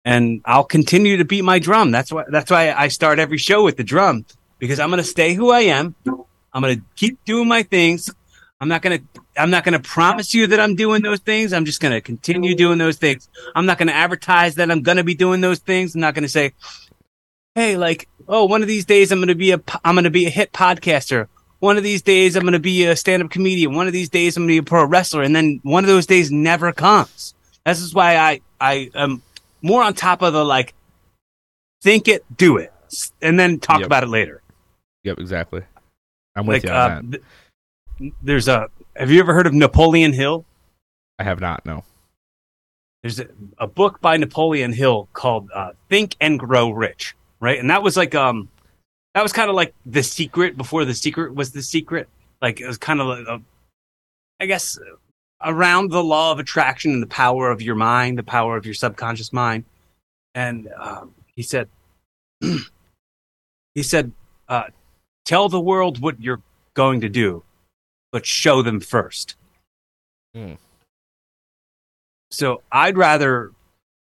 and i'll continue to beat my drum. That's why that's why i start every show with the drum because i'm going to stay who i am. I'm going to keep doing my things. I'm not going to i'm not going to promise you that i'm doing those things. I'm just going to continue doing those things. I'm not going to advertise that i'm going to be doing those things. I'm not going to say hey, like, oh, one of these days I'm gonna be a I'm gonna be a hit podcaster. One of these days I'm gonna be a stand-up comedian. One of these days I'm gonna be a pro wrestler, and then one of those days never comes. This is why I I am more on top of the like, think it, do it, and then talk Yep. about it later. Yep, exactly. I'm with Like, you on uh, that. th- there's a. Have you ever heard of Napoleon Hill? I have not. No. there's a, a book by Napoleon Hill called uh, Think and Grow Rich, right? And that was like um that was kind of like the secret before the secret was the secret. Like it was kind of like a, I guess around the law of attraction and the power of your mind, the power of your subconscious mind. And um, he said he said uh, tell the world what you're going to do, but show them first. Hmm. So I'd rather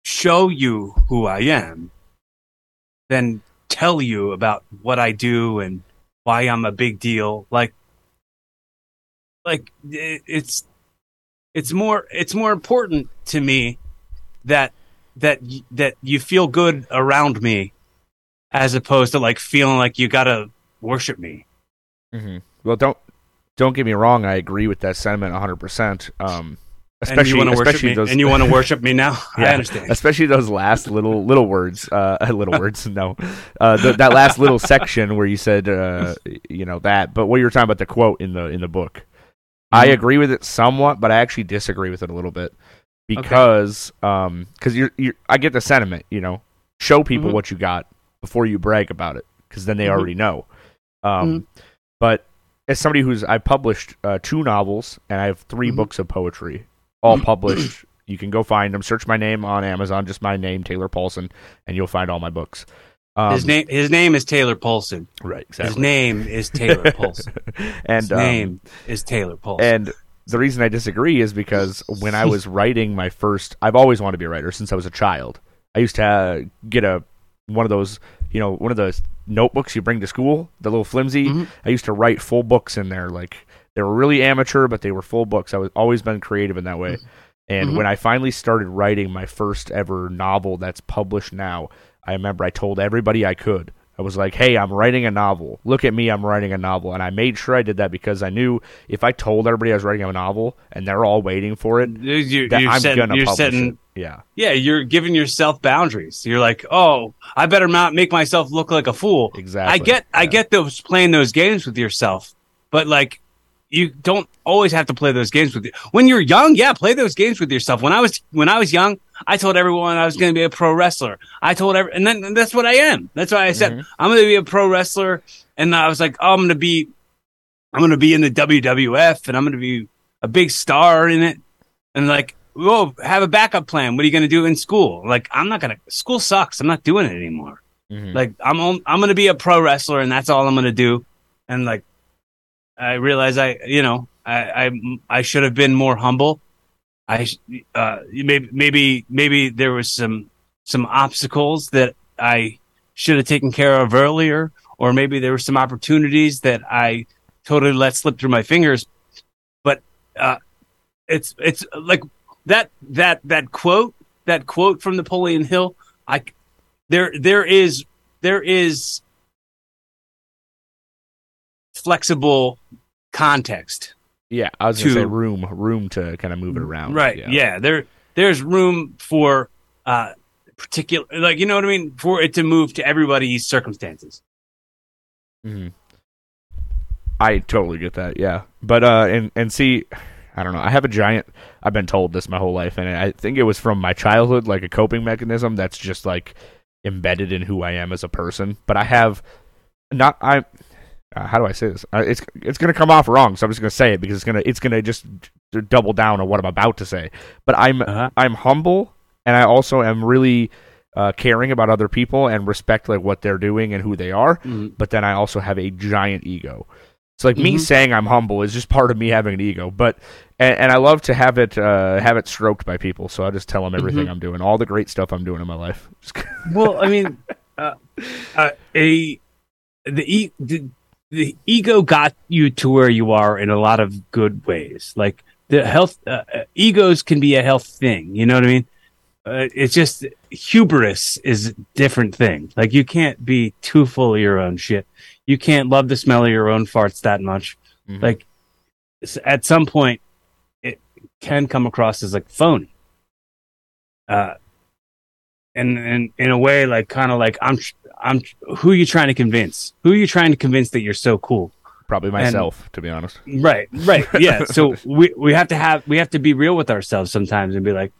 show you who I am than tell you about what I do and why I'm a big deal. Like, like it- it's it's more it's more important to me that that that you feel good around me as opposed to like feeling like you gotta worship me. Mm-hmm. Well, don't don't get me wrong. I agree with that sentiment 100. percent Um, and especially you want to worship especially me, those and you want to worship me now. yeah, I understand. especially those last little little words, uh, little words. No, uh, the, that last little section where you said, uh, you know that. But what you were talking about the quote in the in the book, I Mhm. agree with it somewhat, but I actually disagree with it a little bit because um because you're you I get the sentiment. You know, show people Mhm. what you got before you brag about it because then they Mhm. already know. Um, but as somebody who's I published uh, two novels and I have 3 Mhm. books of poetry, all published. You can go find them. Search my name on Amazon, just my name, Taylor Paulson, and you'll find all my books. Um, his name his name is Taylor Paulson. right? Exactly. His name is Taylor Paulson. and His um, name is Taylor Paulson. and the reason I disagree is because when I was writing my first, I've always wanted to be a writer since I was a child. I used to uh, get a one of those you know, one of those notebooks you bring to school, the little flimsy. Mhm. I used to write full books in there. Like they were really amateur, but they were full books. I was always been creative in that way. And Mhm. when I finally started writing my first ever novel that's published now, I remember I told everybody I could. I was like, "Hey, I'm writing a novel. Look at me, I'm writing a novel." And I made sure I did that because I knew if I told everybody I was writing a novel and they're all waiting for it, You're, that you're I'm setting, gonna you're publish setting it. Yeah, yeah, you're giving yourself boundaries. You're like, oh, I better not make myself look like a fool. exactly. I get, I get those playing those games with yourself, but like, you don't always have to play those games with you. When you're young, yeah, play those games with yourself. When I was, when I was young, I told everyone I was going to be a pro wrestler. I told every, and then and that's what I am. That's why I said Mhm. I'm going to be a pro wrestler. And I was like, oh, I'm going to be, I'm going to be in the WWF, and I'm going to be a big star in it. And like, whoa, have a backup plan. What are you going to do in school? Like, I'm not going to. School sucks. I'm not doing it anymore. Mhm. Like, I'm on, I'm going to be a pro wrestler, and that's all I'm going to do. And like, I realize I, you know, I, I, I should have been more humble. I, uh, maybe, maybe, maybe there was some, some obstacles that I should have taken care of earlier, or maybe there were some opportunities that I totally let slip through my fingers. But, uh, it's, it's like that, that, that quote, that quote from Napoleon Hill. I, there, there is, there is flexible context yeah, I was gonna say room, room to kind of move it around. Right. Yeah. There there's room for uh particular like you know what I mean for it to move to everybody's circumstances. hmm I totally get that. Yeah, but uh, and and see, I don't know. I have a giant. I've been told this my whole life, and I think it was from my childhood, like a coping mechanism that's just like embedded in who I am as a person. But I have not. I. Uh, how do I say this? Uh, it's it's gonna come off wrong, so I'm just gonna say it because it's gonna it's gonna just d- double down on what I'm about to say. But I'm Uh-huh. I'm humble, and I also am really uh, caring about other people and respect like what they're doing and who they are Mm, but then I also have a giant ego. It's like me Mhm. saying I'm humble is just part of me having an ego, but and, and I love to have it uh, have it stroked by people. So I just tell them everything Mhm. I'm doing, all the great stuff I'm doing in my life. Well, I mean, uh, uh, a the, e- the the ego got you to where you are in a lot of good ways. Like the health uh, uh, egos can be a health thing. You know what I mean? Uh, it's just hubris is a different thing. Like you can't be too full of your own shit. You can't love the smell of your own farts that much. Mhm. Like at some point, it can come across as like phony. Uh, and and in a way, like kind of like I'm I'm who are you trying to convince? Who are you trying to convince that you're so cool? Probably myself, to be honest. Right, right, yeah. so we we have to have we have to be real with ourselves sometimes and be like,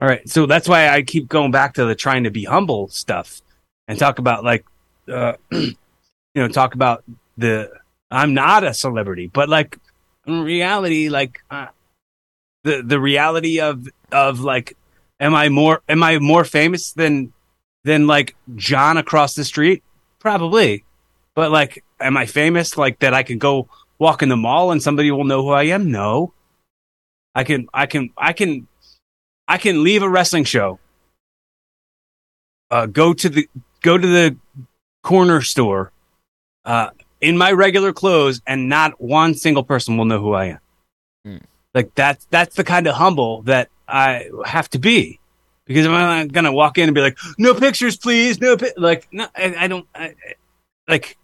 all right. So that's why I keep going back to the trying to be humble stuff and talk about like, uh, you know, talk about the I'm not a celebrity, but like in reality, like uh, the the reality of of like, am I more am I more famous than than like John across the street? Probably, but like, am I famous like that? I can go walk in the mall and somebody will know who I am? No. I can, I can, I can, I can leave a wrestling show, uh, go to the, go to the corner store, uh, in my regular clothes and not one single person will know who I am. Hmm. Like that's, that's the kind of humble that I have to be. Because I'm not gonna walk in and be like, "No pictures, please." No, pi-. like, no, I, I don't, I, like,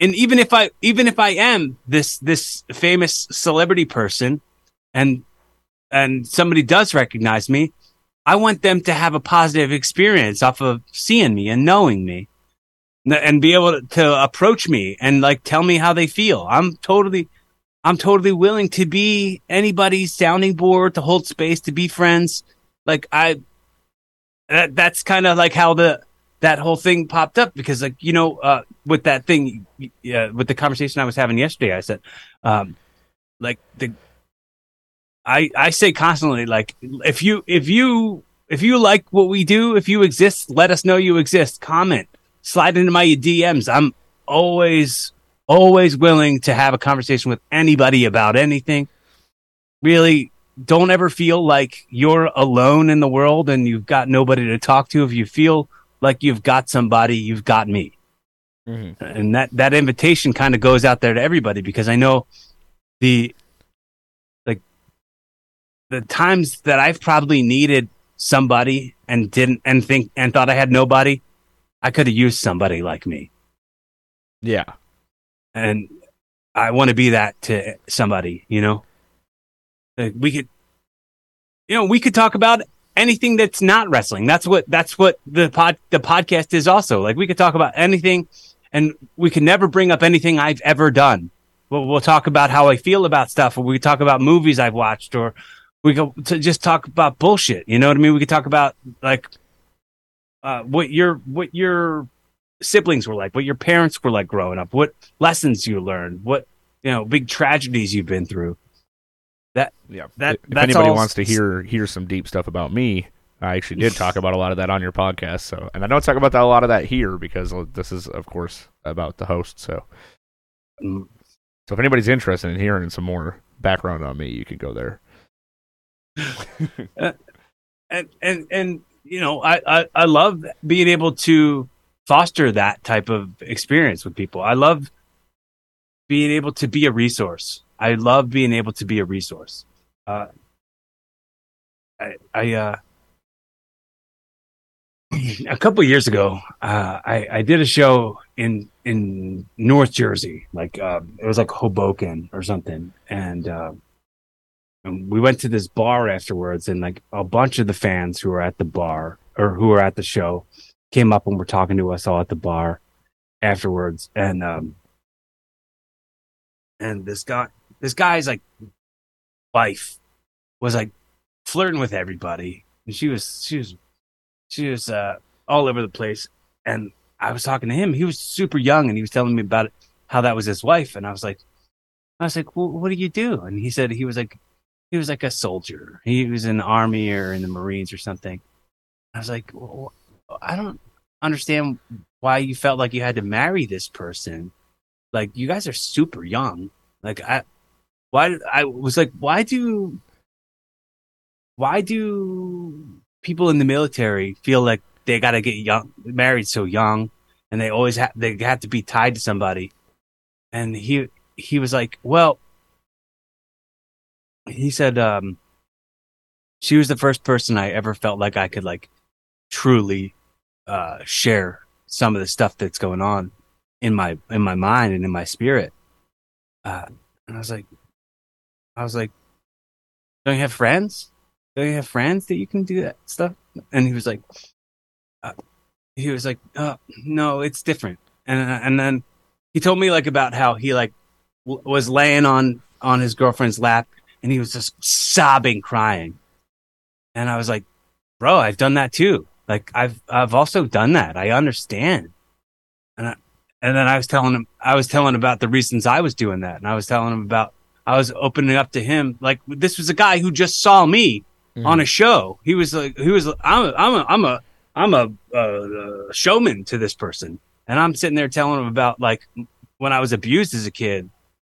and even if I even if I am this this famous celebrity person and and somebody does recognize me, I want them to have a positive experience off of seeing me and knowing me and be able to, to approach me and like tell me how they feel. I'm totally I'm totally willing to be anybody's sounding board, to hold space, to be friends. Like I that that's kind of like how the that whole thing popped up because like you know uh with that thing uh, with the conversation I was having yesterday I said um like the I I say constantly like if you if you if you like what we do if you exist let us know you exist. Comment. Slide into my DMs I'm always always willing to have a conversation with anybody about anything. Really don't ever feel like you're alone in the world and you've got nobody to talk to if you feel like you've got somebody, you've got me. Mhm. And that, that invitation kind of goes out there to everybody because I know the, like, the times that I've probably needed somebody and didn't, and think, and thought I had nobody, I could have used somebody like me. Yeah. and I want to be that to somebody, you know. We could, you know, we could talk about anything that's not wrestling. That's what that's what the pod the podcast is also. Like we could talk about anything, and we can never bring up anything I've ever done. We'll, we'll talk about how I feel about stuff, or we talk about movies I've watched, or we could to just talk about bullshit. You know what I mean? We could talk about like uh, what your what your siblings were like, what your parents were like growing up, what lessons you learned, what you know, big tragedies you've been through. Yeah. That- if that's anybody all wants to hear hear some deep stuff about me, I actually did talk about a lot of that on your podcast. So, and I don't talk about that, a lot of that here because this is, of course, about the host. So, Mm, so if anybody's interested in hearing some more background on me, you can go there. And and and you know, I, I I love being able to foster that type of experience with people. I love being able to be a resource. I love being able to be a resource. Uh, I I uh, a couple years ago, uh, I I did a show in in North Jersey, like uh, it was like Hoboken or something, and. Uh, and we went to this bar afterwards and like a bunch of the fans who were at the bar or who were at the show came up and were talking to us all at the bar afterwards and um and this guy this guy's like wife was like flirting with everybody and she was she was she was uh all over the place and i was talking to him he was super young and he was telling me about it how that was his wife and i was like i was like well, what do you do and he said he was like he was like a soldier. He was in the army or in the Marines or something. I was like, well, I don't understand why you felt like you had to marry this person. Like you guys are super young. Like I, why I was like, why do, why do people in the military feel like they got to get young, married so young, and they always have they have to be tied to somebody? And he he was like, well, he said um she was the first person I ever felt like I could like truly uh share some of the stuff that's going on in my in my mind and in my spirit. Uh and I was like I was like don't you have friends? Don't you have friends that you can do that stuff? And he was like uh, he was like uh, no, it's different. And and then he told me like about how he like w- was laying on on his girlfriend's lap and he was just sobbing, crying. And I was like, bro, I've done that too. Like I've I've also done that. I understand. And I, and then I was telling him I was telling about the reasons I was doing that. And I was telling him about I was opening up to him like this was a guy who just saw me Mm-hmm. on a show. He was like he was I'm a, I'm a I'm a I'm a uh, showman to this person. And I'm sitting there telling him about like when I was abused as a kid,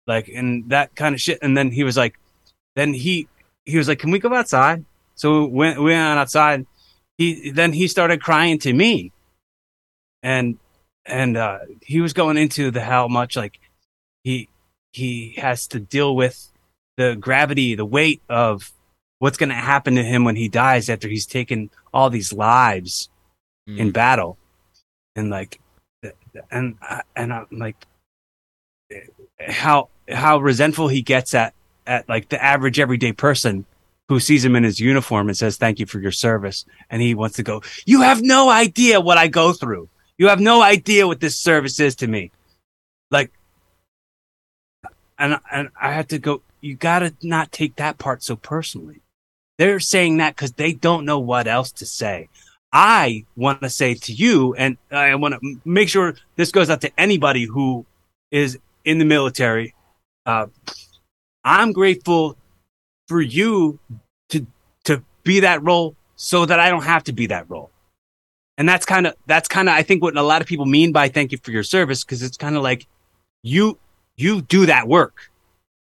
like and that kind of shit. And then he was like then he he was like, "Can we go outside?" So we went, we went outside. He then he started crying to me, and and uh, he was going into the how much like he he has to deal with the gravity, the weight of what's going to happen to him when he dies after he's taken all these lives in Mm. battle, and like, and and I'm like, how how resentful he gets at at like the average everyday person who sees him in his uniform and says thank you for your service, and he wants to go. You have no idea what I go through. You have no idea what this service is to me. Like, and and I had to go. You gotta not take that part so personally. They're saying that because they don't know what else to say. I want to say to you, and I want to make sure this goes out to anybody who is in the military. Uh, I'm grateful for you to to be that role, so that I don't have to be that role. And that's kind of that's kind of I think what a lot of people mean by thank you for your service because it's kind of like you you do that work,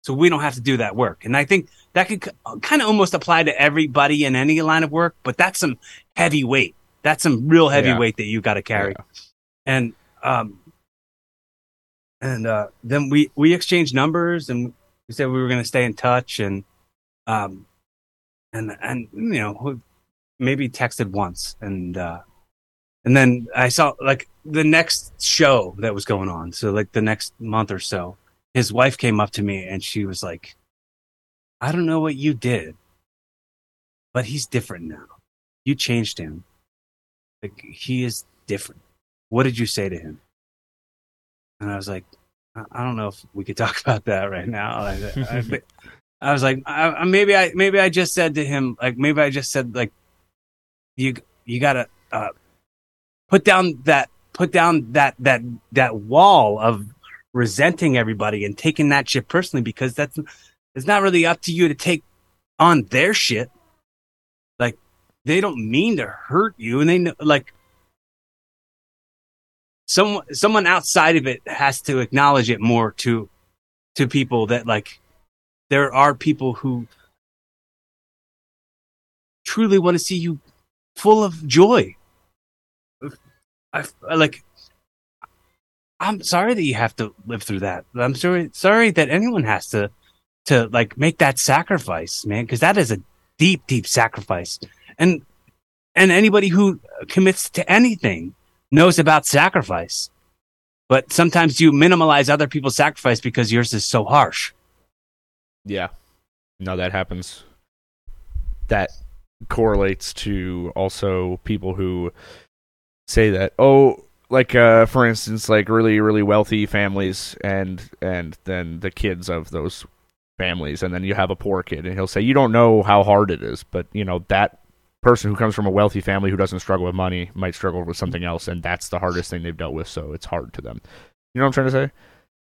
so we don't have to do that work. And I think that could kind of almost apply to everybody in any line of work, but that's some heavy weight. That's some real heavy Yeah. weight that you got to carry. Yeah. And um, and uh, then we we exchanged numbers and we said we were going to stay in touch and um, and and you know maybe texted once and uh, and then I saw like the next show that was going on. So like the next month or so, his wife came up to me and she was like, "I don't know what you did, but he's different now. You changed him. Like he is different. What did you say to him?" And I was like, "I, don't know if we could talk about that right now." I, I, I was like, I- maybe I maybe I just said to him like maybe I just said like, you you gotta uh, put down that put down that that that wall of resenting everybody and taking that shit personally because that's it's not really up to you to take on their shit. Like they don't mean to hurt you, and they know like someone someone outside of it has to acknowledge it more to to people that like there are people who truly want to see you full of joy. I, I like. I'm sorry that you have to live through that. I'm sorry, sorry that anyone has to, to like make that sacrifice, man, because that is a deep, deep sacrifice. And, and anybody who commits to anything knows about sacrifice. But sometimes you minimize other people's sacrifice because yours is so harsh. Yeah. No, that happens. That correlates to also people who say that, oh, like uh for instance, like really, really wealthy families and and then the kids of those families and then you have a poor kid and he'll say, You don't know how hard it is, but you know, that person who comes from a wealthy family who doesn't struggle with money might struggle with something else and that's the hardest thing they've dealt with, so it's hard to them. You know what I'm trying to say?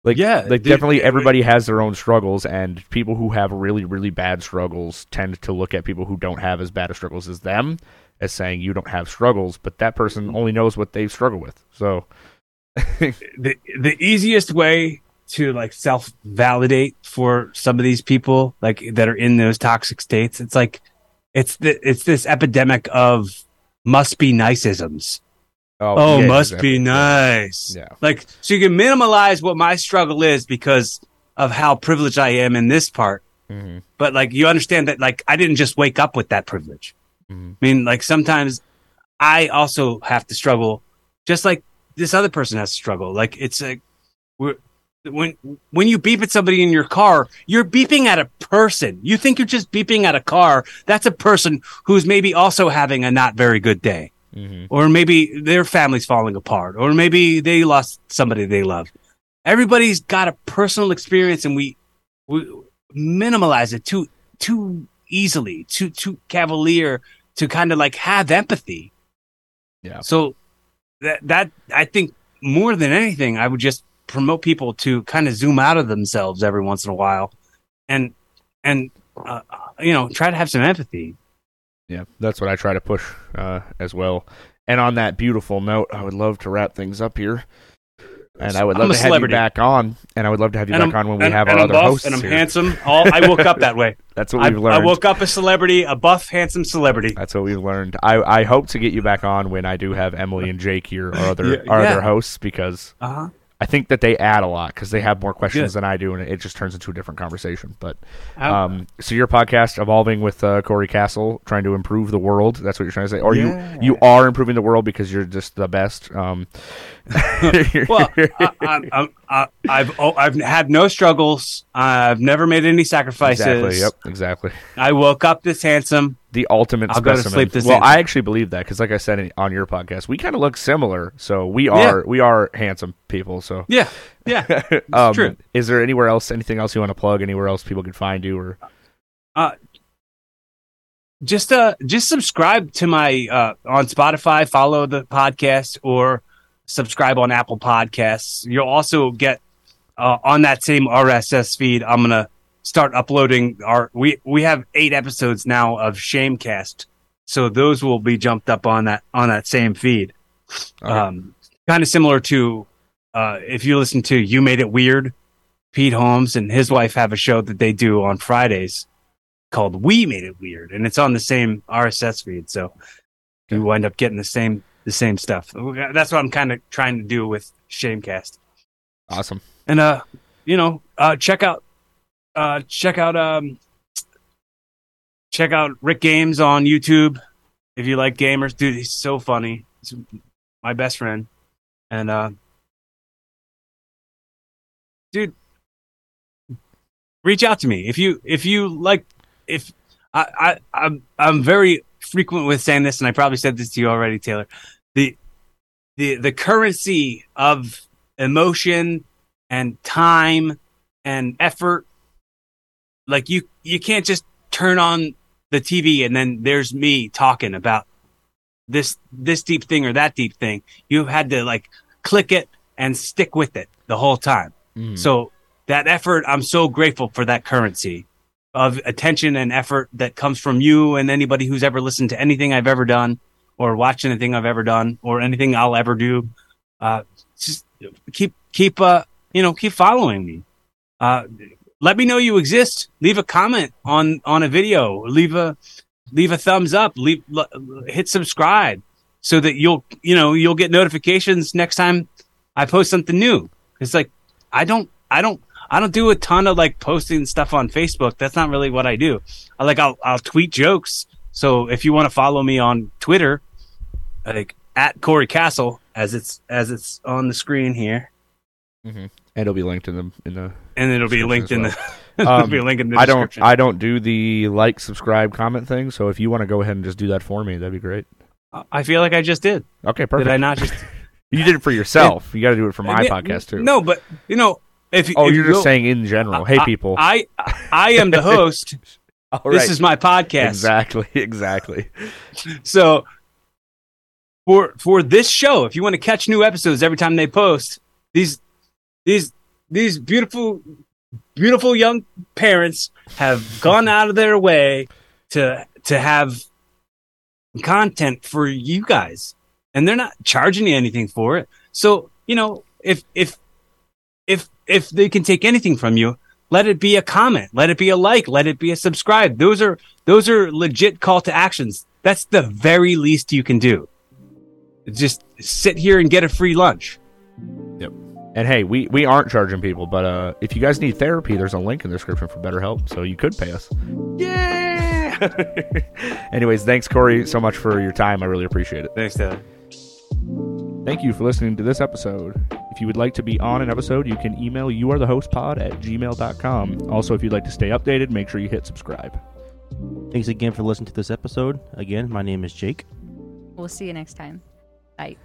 Like Yeah, like dude, definitely it- everybody has their own struggles, and people who have really really bad struggles tend to look at people who don't have as bad of struggles as them as saying you don't have struggles, but that person only knows what they've struggled with. So the the easiest way to like self validate for some of these people like that are in those toxic states it's like it's the, it's this epidemic of must be niceisms oh yeah, must exactly. be nice Yeah. like so you can minimize what my struggle is because of how privileged i am in this part Mhm, but like you understand that like i didn't just wake up with that privilege mhm. I mean, like sometimes I also have to struggle, just like this other person has to struggle. Like it's like we're, when when you beep at somebody in your car, you're beeping at a person. You think you're just beeping at a car. That's a person who's maybe also having a not very good day, Mhm. or maybe their family's falling apart, or maybe they lost somebody they love. Everybody's got a personal experience, and we we minimalize it too too easily, too too cavalier to kind of like have empathy. Yeah. So that that I think more than anything, I would just promote people to kind of zoom out of themselves every once in a while, and and uh, you know try to have some empathy. Yeah, that's what I try to push uh, as well. And on that beautiful note, I would love to wrap things up here. And I would I'm love to have you back on. And I would love to have you And back I'm- on when we and, have and our I'm other buff, hosts. and I'm here. handsome. All, I woke up that way. That's what we've I learned. I woke up a celebrity, a buff, handsome celebrity. That's what we've learned. I, I hope to get you back on when I do have Emily and Jake here, our other Yeah, our yeah. other hosts, because Uh huh. I think that they add a lot because they have more questions Good. than I do, and it just turns into a different conversation. But Um, so your podcast evolving with uh, Corey Castle, trying to improve the world. That's what you're trying to say, or Yeah. you you are improving the world because you're just the best. Um, well, I, I've oh, I've had no struggles. I've never made any sacrifices. exactly. Yep. Exactly. I woke up this handsome. The ultimate I'll go to specimen. sleep this well, handsome. I actually believe that because, like I said on your podcast, we kind of look similar. So we are we are handsome people. So Yeah, yeah. um, true. Is there anywhere else, anything else you want to plug? Anywhere else people can find you? Or just uh just subscribe to my uh on Spotify, follow the podcast or subscribe on Apple Podcasts. You'll also get uh, on that same RSS feed. I'm going to start uploading our we we have 8 episodes now of Shamecast. So those will be jumped up on that on that same feed. Okay. Um kind of similar to uh if you listen to You Made It Weird, Pete Holmes and his wife have a show that they do on Fridays called We Made It Weird, and it's on the same RSS feed. So you wind up getting the same the same stuff. That's what I'm kind of trying to do with Shamecast. Awesome. And uh, you know, uh, check out uh, check out um, check out Rick Games on YouTube if you like gamers. Dude, he's so funny. He's my best friend, and uh, dude, reach out to me if you if you like if I, I I'm I'm very frequent with saying this, and I probably said this to you already, Taylor. The the the currency of emotion and time and effort, like you you can't just turn on the TV and then there's me talking about this this deep thing or that deep thing. You've had to like click it and stick with it the whole time. Mm. So that effort, I'm so grateful for that currency of attention and effort that comes from you and anybody who's ever listened to anything I've ever done or watched anything I've ever done or anything I'll ever do. Uh, just keep, keep, uh, you know, keep following me. Uh, let me know you exist. Leave a comment on, on a video, leave a, leave a thumbs up, leave, l- hit subscribe so that you'll, you know, you'll get notifications next time I post something new. It's like, I don't, I don't, I don't do a ton of like posting stuff on Facebook. That's not really what I do. I like, I'll, I'll tweet jokes. So if you want to follow me on Twitter, like at Corey Castle, as it's, as it's on the screen here, Mm-hmm. And it'll be linked in the in the. And it'll be linked in the, it'll Um, be linked in the I don't. I don't do the like, subscribe, comment thing. So if you want to go ahead and just do that for me, that'd be great. I feel like I just did. Okay, perfect. Did I not just? You did it for yourself. you got to do it for my podcast too. No, but you know, if Oh, if you're just saying in general. Hey, people. I I am the host. All this is my podcast. exactly exactly. So for for this show, if you want to catch new episodes every time they post, these these these beautiful beautiful young parents have gone out of their way to to have content for you guys. And they're not charging you anything for it. So, you know, if if if if they can take anything from you, let it be a comment, let it be a like, let it be a subscribe. Those are those are legit call to actions. That's the very least you can do. Just sit here and get a free lunch. And hey, we, we aren't charging people, but uh, if you guys need therapy, there's a link in the description for BetterHelp, so you could pay us. Yeah. Anyways, thanks Corey so much for your time. I really appreciate it. Thanks, Taylor. Thank you for listening to this episode. If you would like to be on an episode, you can email you are the host pod at gmail.com. Also, if you'd like to stay updated, make sure you hit subscribe. Thanks again for listening to this episode. Again, my name is Jake. We'll see you next time. Bye.